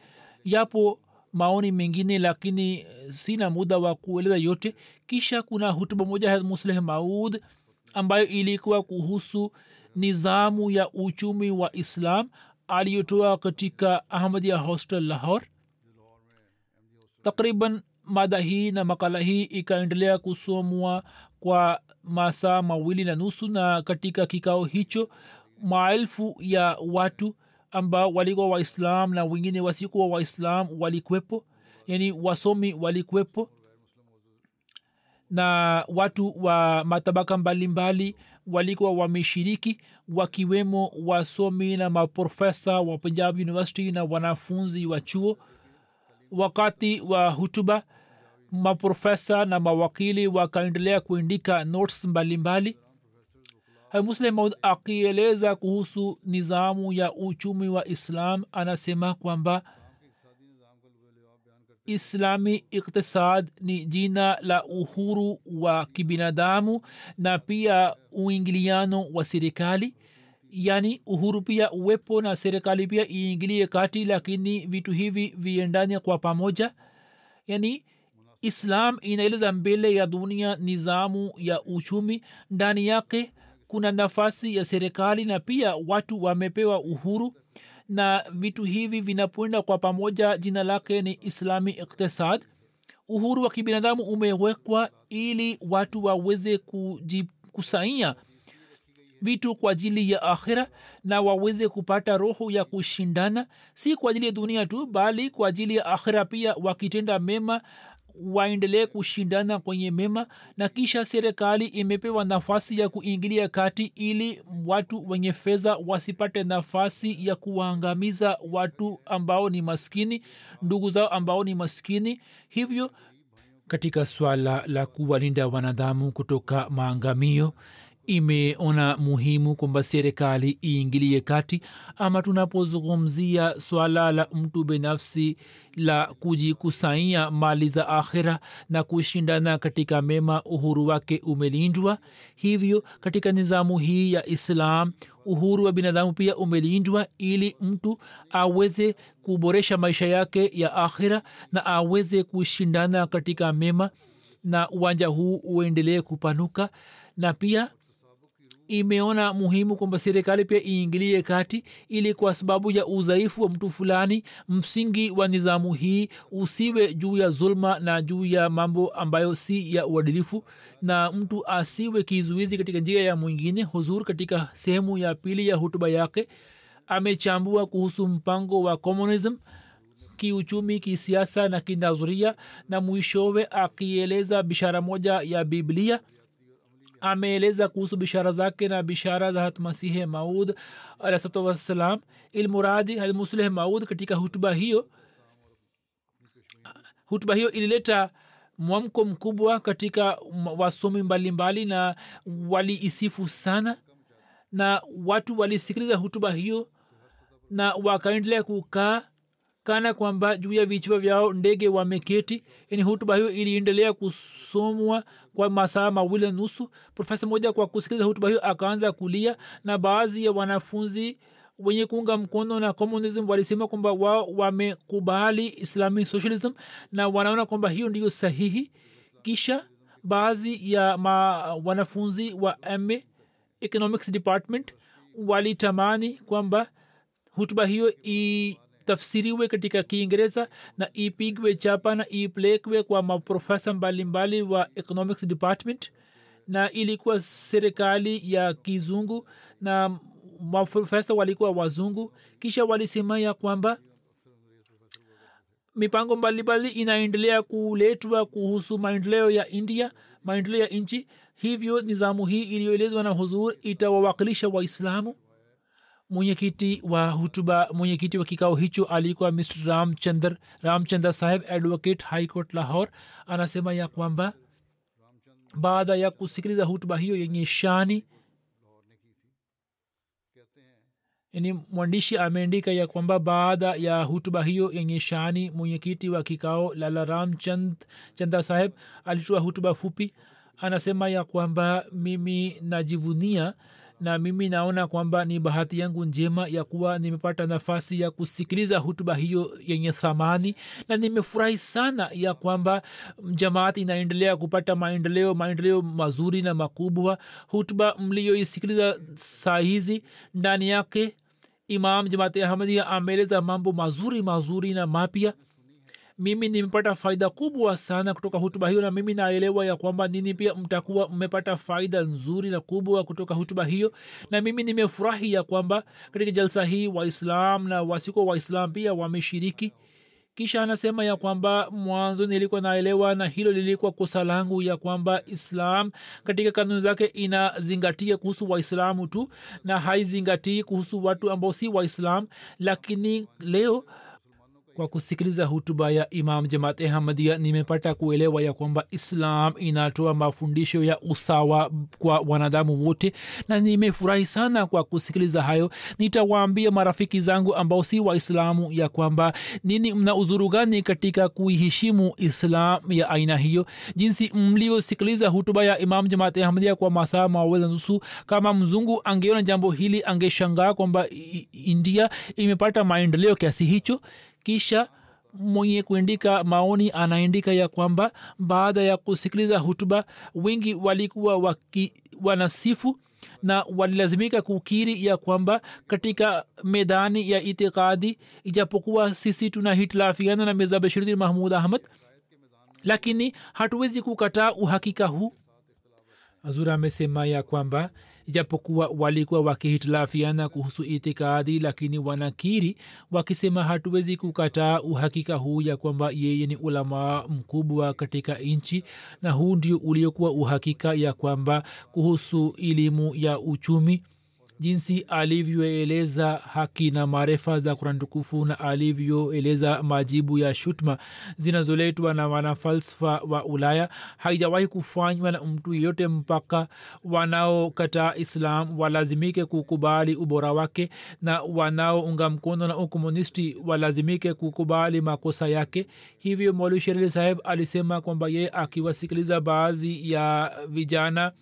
Yapo maoni mengine lakini sina muda wa kueleza yote. Kisha kuna hutuba moja ya musleh maud ambayo ilikuwa kuhusu nizamu ya uchumi wa islam aliyotoa katika ahmadia hostel lahor takriban mada hii na makala hii ikaendelea kusomwa kwa masaa mawili na nusu na katika kikao hicho maelfu ya watu ambao walikuwa waislam na wengine wasikuwa waislam walikwepo yani wasomi walikwepo na watu wa matabaka mbalimbali walikuwa wameshiriki wakiwemo wasomi na maprofesa wa punjab university na wanafunzi wa chuo. Wakati wa hutuba maprofesa na mawakili wakaendelea kuindika notes mbalimbali. Muslim maud akieleza kuhusu nizamu ya uchumi wa islam anasema kwamba islami iktisad ni jina la uhuru wa kibinadamu na pia uingiliano wa serikali. Yaani uhuru pia uwepo na serikali pia iingilie kati lakini vitu hivi viendane kwa pamoja. Yani islam inaeleza mbele ya dunia nizamu ya uchumi. Ndani yake kuna nafasi ya serikali na pia watu wamepewa uhuru. Na vitu hivi vinapwenda kwa pamoja jina lake ni islami iktisad uhuru wa kibinadamu umewekwa ili watu waweze kujikusanyia vitu kwa ajili ya akhira na waweze kupata roho ya kushindana. Si kwa ajili ya dunia tu bali kwa ajili ya akhira pia wakitenda mema waendelee kushindana kwenye mema na kisha serikali imepewa nafasi ya kuingilia kati ili watu wenye fedha wasipate nafasi ya kuwaangamiza watu ambao ni maskini ndugu zao ambao ni maskini. Hivyo katika swala la kuwalinda wanadamu kutoka maangamio imeona muhimu kwamba serikali iingilie kati ama tunapozungumzia swala la mtu binafsi la kujikusanyia mali za akhira na kushindana katika mema uhuru wake umelindwa. Hivyo katika nizamu hii ya islam uhuru wa binadamu pia umelindwa ili mtu aweze kuboresha maisha yake ya akhira na aweze kushindana katika mema na uwanja huu uendelee kupanuka. Na pia imeona muhimu kwamba serikali pia iingilie kati ili kwa sababu ya udhaifu wa mtu fulani msingi wa nizamu hii usiwe juu ya zulma na juu ya mambo ambayo si ya uadilifu na mtu asiwe kizuizi katika njia ya mwingine huzur katika sehemu ya pili ya hutuba yake. Amechambua kuhusu mpango wa communism kiuchumi kisiasa na kinadhuria na mwishowe akieleza bishara moja ya biblia ameeleza kuhusu bishara zake na bishara za hatmasihi maud alahsatu wassalam ilmuradi hatmusleh maud katika hutuba hiyo hutuba hiyo ilileta mwamko mkubwa katika wasomi mbalimbali na waliisifu sana na watu walisikiliza hutuba hiyo na wakaendelea kukaa kana kwamba juu ya vichwa vyao ndege wameketi. Yani hutuba hiyo iliendelea kusomwa kwa masaa mawili nusu. Profesa moja kwa kusikiliza hutuba hiyo akaanza kulia na baadhi ya wanafunzi wenye kuunga mkono na communism walisema kwamba wao wamekubali islamic socialism na wanaona kwamba hiyo ndiyo sahihi. Kisha baadhi ya ma wanafunzi wa ma economics department walitamani kwamba hutuba hiyo itafsiriwe katika kiingereza na ipigwe chapa na ipelekwe kwa maprofesa mbalimbali wa economics department. Na ilikuwa serikali ya kizungu na maprofesa walikuwa wazungu. Kisha walisema ya kwamba mipango mbalimbali inaendelea kuletwa kuhusu maendeleo ya india maendeleo ya nchi. Hivyo nizamu hii iliyoelezwa na huzur itawawakilisha waislamu mwenyekiti wa hutuba mwenyekiti wa kikao hicho alikuwa mr ramchandr ramchandr saheb advocate high court anasema ya kwamba baada ya kusikiliza hutuba hiyo yenye shani yani mwandishi ameandika ya kwamba baada ya hutuba hiyo yenye shani mwenyekiti wa kikao lala ramchand chanda saheb alitoa hutuba fupi. Anasema ya kwamba mimi najivunia na mimi naona kwamba ni bahati yangu njema ya kuwa nimepata nafasi ya kusikiliza hutuba hiyo yenye thamani na nimefurahi sana ya kwamba jamaati inaendelea kupata maendeleo maendeleo mazuri na makubwa. Hutuba mliyoisikiliza saa hizi ndani yake imam jamaati ahmadia ameeleza mambo mazuri mazuri na mapya mimi nimepata faida kubwa sana kutoka hutuba hiyo na mimi naelewa ya kwamba nini pia mtakuwa mmepata faida nzuri na kubwa kutoka hutuba hiyo. Na mimi nimefurahi ya kwamba katika jalsa hii waislam na wasiko waislam pia wameshiriki. Kisha anasema ya kwamba mwanzo nilikuwa naelewa na hilo lilikuwa kosa langu ya kwamba islam katika kanuni zake inazingatia kuhusu waislamu tu na haizingatii kuhusu watu ambao si waislam. Lakini leo kwa kusikiliza hutuba ya imam jamaat ahmadia nimepata kuelewa ya kwamba islam inatoa mafundisho ya usawa kwa wanadamu wote na nimefurahi sana kwa kusikiliza hayo. Nitawaambia marafiki zangu ambao si waislamu ya kwamba nini mna uzuru gani katika kuiheshimu islam ya aina hiyo? Jinsi mliosikiliza hutuba ya imam jamaat ahmadia kwa masaa mawili nusu kama mzungu angeona jambo hili angeshangaa kwamba india imepata maendeleo kiasi hicho kisha mwenye kuandika maoni anaandika ya kwamba baada ya kusikiliza hutuba wengi walikuwa waki, wanasifu na walilazimika kukiri ya kwamba katika medani ya itikadi ijapokuwa sisi tuna hitilafiana na mirza bashiruddin mahmud ahmad lakini hatuwezi kukataa uhakika huu. Azura amesema ya kwamba ijapokuwa walikuwa wakihitilafiana kuhusu itikadi lakini wanakiri wakisema hatuwezi kukataa uhakika huu ya kwamba yeye ni ulamaa mkubwa katika nchi na huu ndio uliokuwa uhakika ya kwamba kuhusu elimu ya uchumi jinsi alivyoeleza haki na maarifa za kuran tukufu na alivyoeleza majibu ya shutma zinazoletwa na wanafalsafa wa ulaya haijawahi kufanywa na mtu yeyote mpaka wanaokataa islam walazimike kukubali ubora wake na wanaounga mkono na ukomunisti walazimike kukubali makosa yake. Hivyo sherili saheb alisema kwamba yeye akiwasikiliza baadhi ya vijana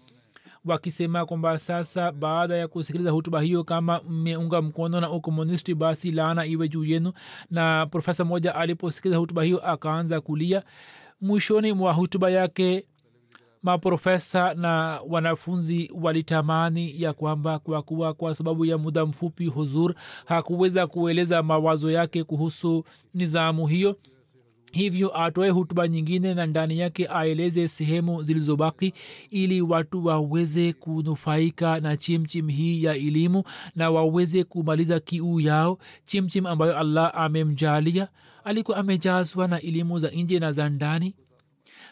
wakisema kwamba sasa baada ya kusikiliza hutuba hiyo kama mmeunga mkono na ukomunisti basi laana iwe juu yenu. Na profesa moja aliposikiliza hutuba hiyo akaanza kulia. Mwishoni mwa hutuba yake maprofesa na wanafunzi walitamani ya kwamba kwa kuwa kwa sababu ya muda mfupi huzur hakuweza kueleza mawazo yake kuhusu nizamu hiyo hivyo atoe hutuba nyingine na ndani yake aeleze sehemu zilizobaki ili watu waweze kunufaika na chimchim hii ya elimu na waweze kumaliza kiu yao chimchim ambayo allah amemjalia. Alikuwa amejazwa na elimu za nje na za ndani.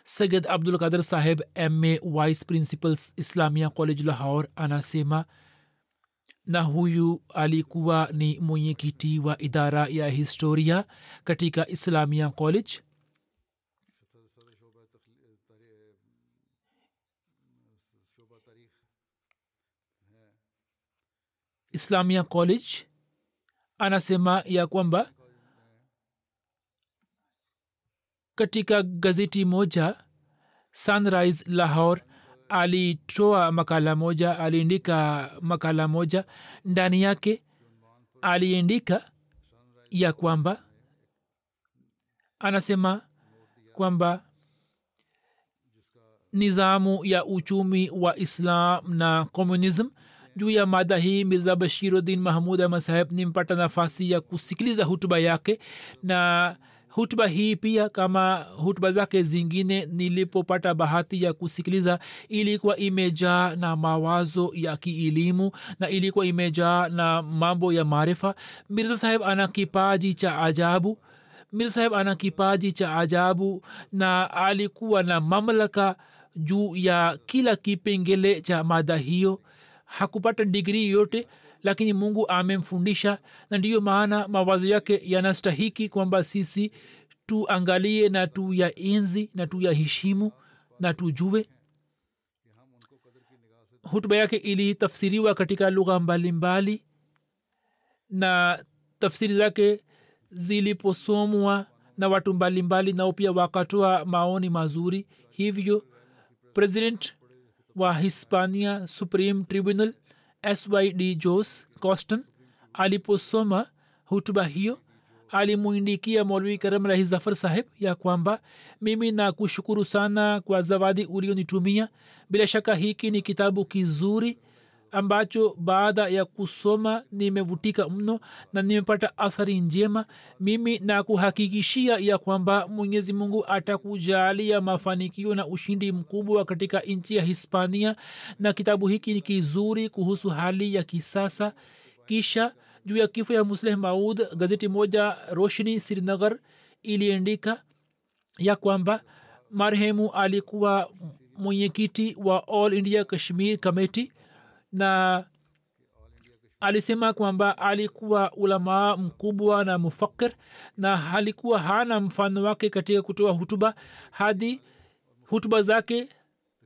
Sayid abdul qadir saheb ma vice principal islamia college lahore anasema na huyu alikuwa ni mwenyekiti wa idara ya historia katika islamia college. Islamia college anasema ya kwamba katika gazeti moja sunrise lahore alitoa makala moja aliandika makala moja. Ndani yake aliandika ya kwamba anasema kwamba nizamu ya uchumi wa islam na communism juu ya mada hii mirza bashiruddin mahmud ahmad saheb nimpata nafasi ya kusikiliza hutuba yake na hutuba hii pia kama hutuba zake zingine nilipopata bahati ya kusikiliza ilikuwa imejaa na mawazo ya kielimu na ilikuwa imejaa na mambo ya maarifa. Mirza saheb ana kipaji cha ajabu. Mirza saheb ana kipaji cha ajabu na alikuwa na mamlaka juu ya kila kipengele cha mada hiyo. Hakupata digrii yote lakini mungu amemfundisha na ndiyo maana mawazo yake yanastahiki kwamba sisi tuangalie na tuyaenzi na tuyaheshimu heshimu na tujue. Hutuba yake ilitafsiriwa katika lugha mbalimbali na tafsiri zake ziliposomwa na watu mbalimbali nao pia wakatoa maoni mazuri. Hivyo president wa hispania supreme tribunal syd jos coston aliposoma hutuba hiyo alimwindikia molwi karam rahi zafar saheb ya kwamba mimi na kushukuru sana kwa zawadi ulionitumia bila shaka hiki ni kitabu kizuri ambacho baada ya kusoma nimevutika mno na nimepata athari njema mimi nakuhakikishia ya kwamba mwenyezi mungu atakujalia mafanikio na ushindi mkubwa katika nchi ya hispania na kitabu hiki ni kizuri kuhusu hali ya kisasa. Kisha juu ya kifo ya musleh maud gazeti moja roshni srinagar iliandika ya kwamba marehemu alikuwa mwenyekiti wa all india kashmir committee na alisema kwamba alikuwa ulamaa mkubwa na mufakir na alikuwa hana mfano wake katika kutoa hutuba hadi hutuba zake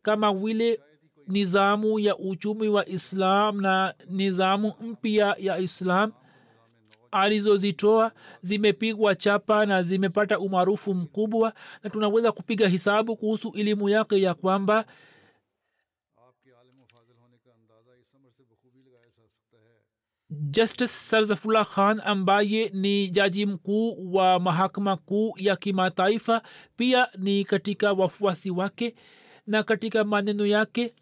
kama vile nizamu ya uchumi wa islam na nizamu mpya ya islam alizozitoa zimepigwa chapa na zimepata umaarufu mkubwa. Na tunaweza kupiga hisabu kuhusu elimu yake ya kwamba justice sarzafullah khan ambaye ni jaji mkuu wa mahakama kuu ya kimataifa pia ni katika wafuasi wake na katika maneno yake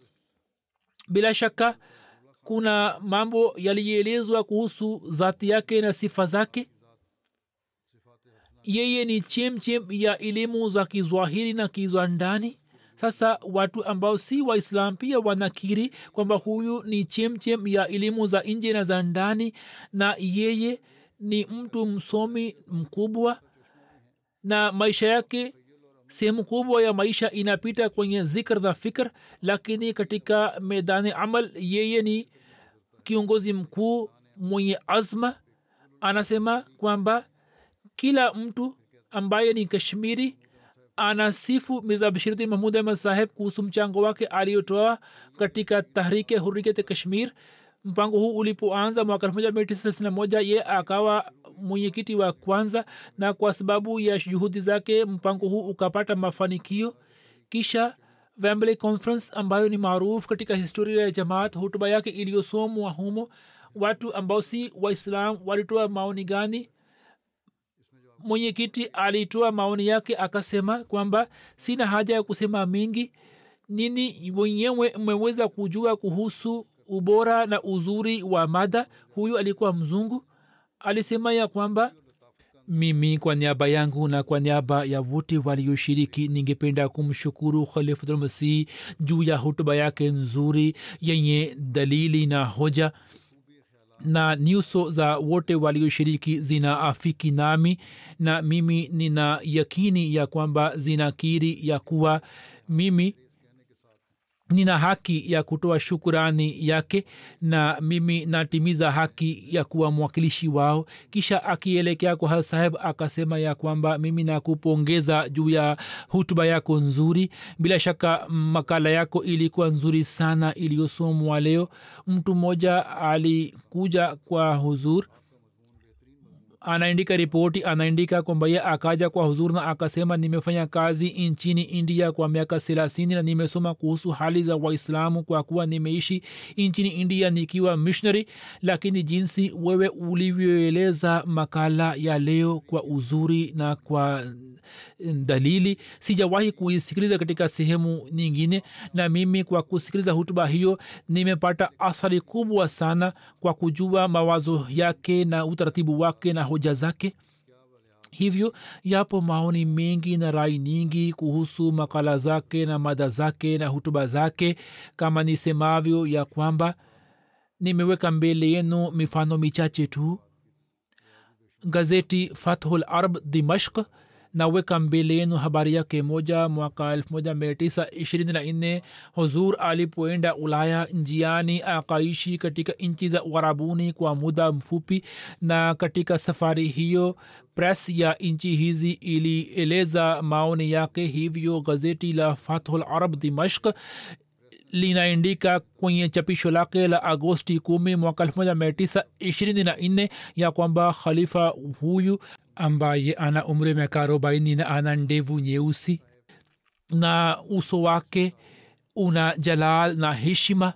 bila shaka kuna mambo yaliyoelezwa kuhusu zati yake na sifa zake. Yeye ni chemchem ya elimu za kizwahiri na kizwandani sasa watu ambao si waislam pia wanakiri kwamba huyu ni chemchem ya elimu za nje na za ndani na yeye ni mtu msomi mkubwa na maisha yake sehemu kubwa ya maisha inapita kwenye zikr na fikr lakini katika medani amal yeye ni kiongozi mkuu mwenye azma. Anasema kwamba kila mtu ambaye ni kashmiri anasifu mirza bashiruddin mahmud ahmad saheb kuhusu mchango wake aliyotoa katika tahrike hurriyat kashmir. Mpango huu ulipoanza mwaka elfu moja mia tisa thelathini na moja ye akawa mwenyekiti wa kwanza na kwa sababu ya juhudi zake mpango huu ukapata mafanikio. Kisha wembley conference ambayo ni maarufu katika historia ya jamaat hutuba yake iliyosomwa humo watu ambao si waislam walitoa maoni gani mwenyekiti alitoa maoni yake akasema kwamba sina haja ya kusema mingi. Nini wenyewe mmeweza kujua kuhusu ubora na uzuri wa mada. Huyu alikuwa mzungu. Alisema ya kwamba mimi kwa niaba yangu na kwa niaba ya wote walioshiriki ningependa kumshukuru khalifatulmasihi juu ya hutuba yake nzuri yenye dalili na hoja na nyuso za wote walioshiriki zina afiki nami na mimi nina yakini ya kwamba zinakiri ya kuwa mimi nina haki ya kutoa shukurani yake na mimi natimiza haki ya kuwa mwakilishi wao. Kisha akielekea kwa hasaheb akasema ya kwamba mimi nakupongeza juu ya hutuba yako nzuri. Bila shaka makala yako ilikuwa nzuri sana iliyosomwa leo. Mtu mmoja alikuja kwa huzur anaandika ripoti anaandika kwamba ye akaja kwa huzur na akasema nimefanya kazi nchini india kwa miaka thelathini na nimesoma kuhusu hali za waislamu kwa kuwa nimeishi nchini india nikiwa mishonary lakini jinsi wewe ulivyoeleza makala ya leo kwa uzuri na kwa dalili sijawahi kuisikiliza katika sehemu nyingine. Na mimi kwa kusikiliza hutuba hiyo nimepata athari kubwa sana kwa kujua mawazo yake na utaratibu wake na hoja zake. Hivyo yapo maoni mengi na rai nyingi kuhusu makala zake na mada zake na hutuba zake. Kama nisemavyo ya kwamba nimeweka mbele yenu mifano michache tu. Gazeti fathul arb dimashq naweka mbele yenu habari yake moja mwaka 1924 huzur alipoenda ulaya njiani akaishi katika nchi za uharabuni kwa muda mfupi. Na katika safari hiyo pres ya nchi hizi ilieleza maoni yake hivyo gazeti la fathul arab dimashq linaandika kwenye chapisho lake la agosti kumi mwaka 1924 ya kwamba khalifa huyu ambaye ana umri miaka arobaini na ana ndevu nyeusi na uso wake una jalal na heshima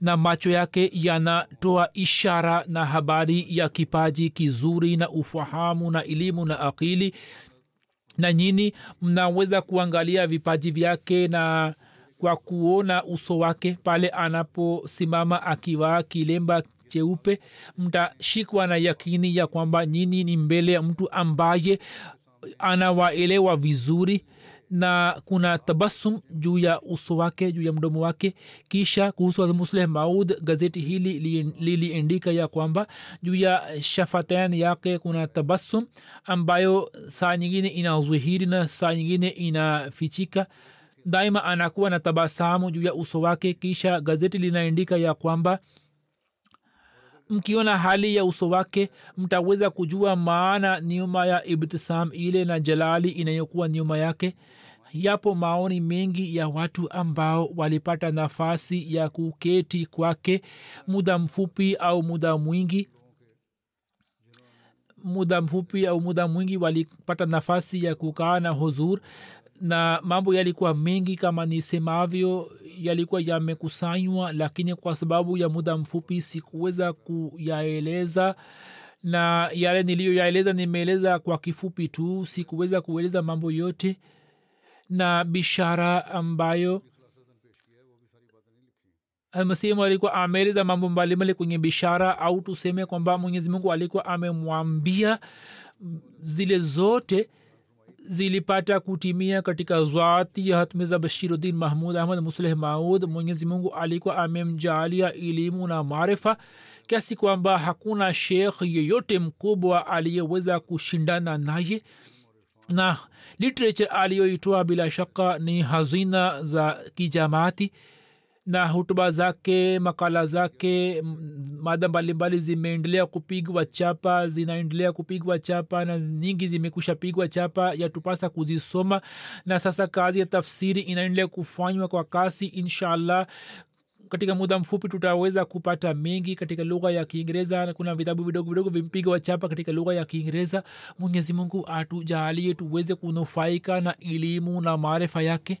na macho yake yanatoa ishara na habari ya kipaji kizuri na ufahamu na elimu na akili. Na nyini mnaweza kuangalia vipaji vyake na kwa kuona uso wake pale anaposimama akivaa kilemba cheupe mtashikwa na yakini ya kwamba nyini ni mbele ya mtu ambaye anawaelewa vizuri na kuna tabasum juu ya uso wake juu ya mdomo wake. Kisha kuhusu musleh maud gazeti hili liliendika ya kwamba juu ya shafatan yake kuna tabasum ambayo saa nyingine inazuhiri na saa nyingine inafichika daima anakuwa na tabasamu juu ya uso wake kisha gazeti linaandika ya kwamba mkiona hali ya uso wake mtaweza kujua maana nyuma ya ibtisam ile na jalali inayokuwa nyuma yake. Yapo maoni mengi ya watu ambao walipata nafasi ya kuketi kwake muda mfupi au muda mwingi. Muda mfupi au muda mwingi walipata nafasi ya kukaa na huzur na mambo yalikuwa mengi kama nisemavyo yalikuwa yamekusanywa lakini kwa sababu ya muda mfupi sikuweza kuyaeleza. Na yale niliyoyaeleza nimeeleza kwa kifupi tu sikuweza kueleza mambo yote. Na bishara ambayo almasimu alikuwa ameeleza mambo mbalimbali kwenye bishara au tuseme kwamba mwenyezi mungu alikuwa amemwambia zile zote zilipata kutimia katika zwati ya hatmiza bashiruddin mahmud ahmad musleh maud. Mwenyezi mungu alikuwa amemjaalia elimu na maarifa kiasi kwamba hakuna shekh yeyote mkubwa aliyeweza kushindana naye. Na literature aliyoitoa bila shaka ni hazina za kijamaati na hutuba zake makala zake mada mbalimbali zimeendelea kupigwa chapa zinaendelea kupigwa chapa na nyingi zimekusha pigwa chapa yatupasa kuzisoma. Na sasa kazi ya tafsiri inaendelea kufanywa kwa kasi inshaallah katika muda mfupi tutaweza kupata mengi katika lugha ya kiingereza. Kuna vitabu vidogo vidogo vimepigwa chapa katika lugha ya kiingereza. Mwenyezi mungu atujaalie tuweze kunufaika na elimu na maarifa yake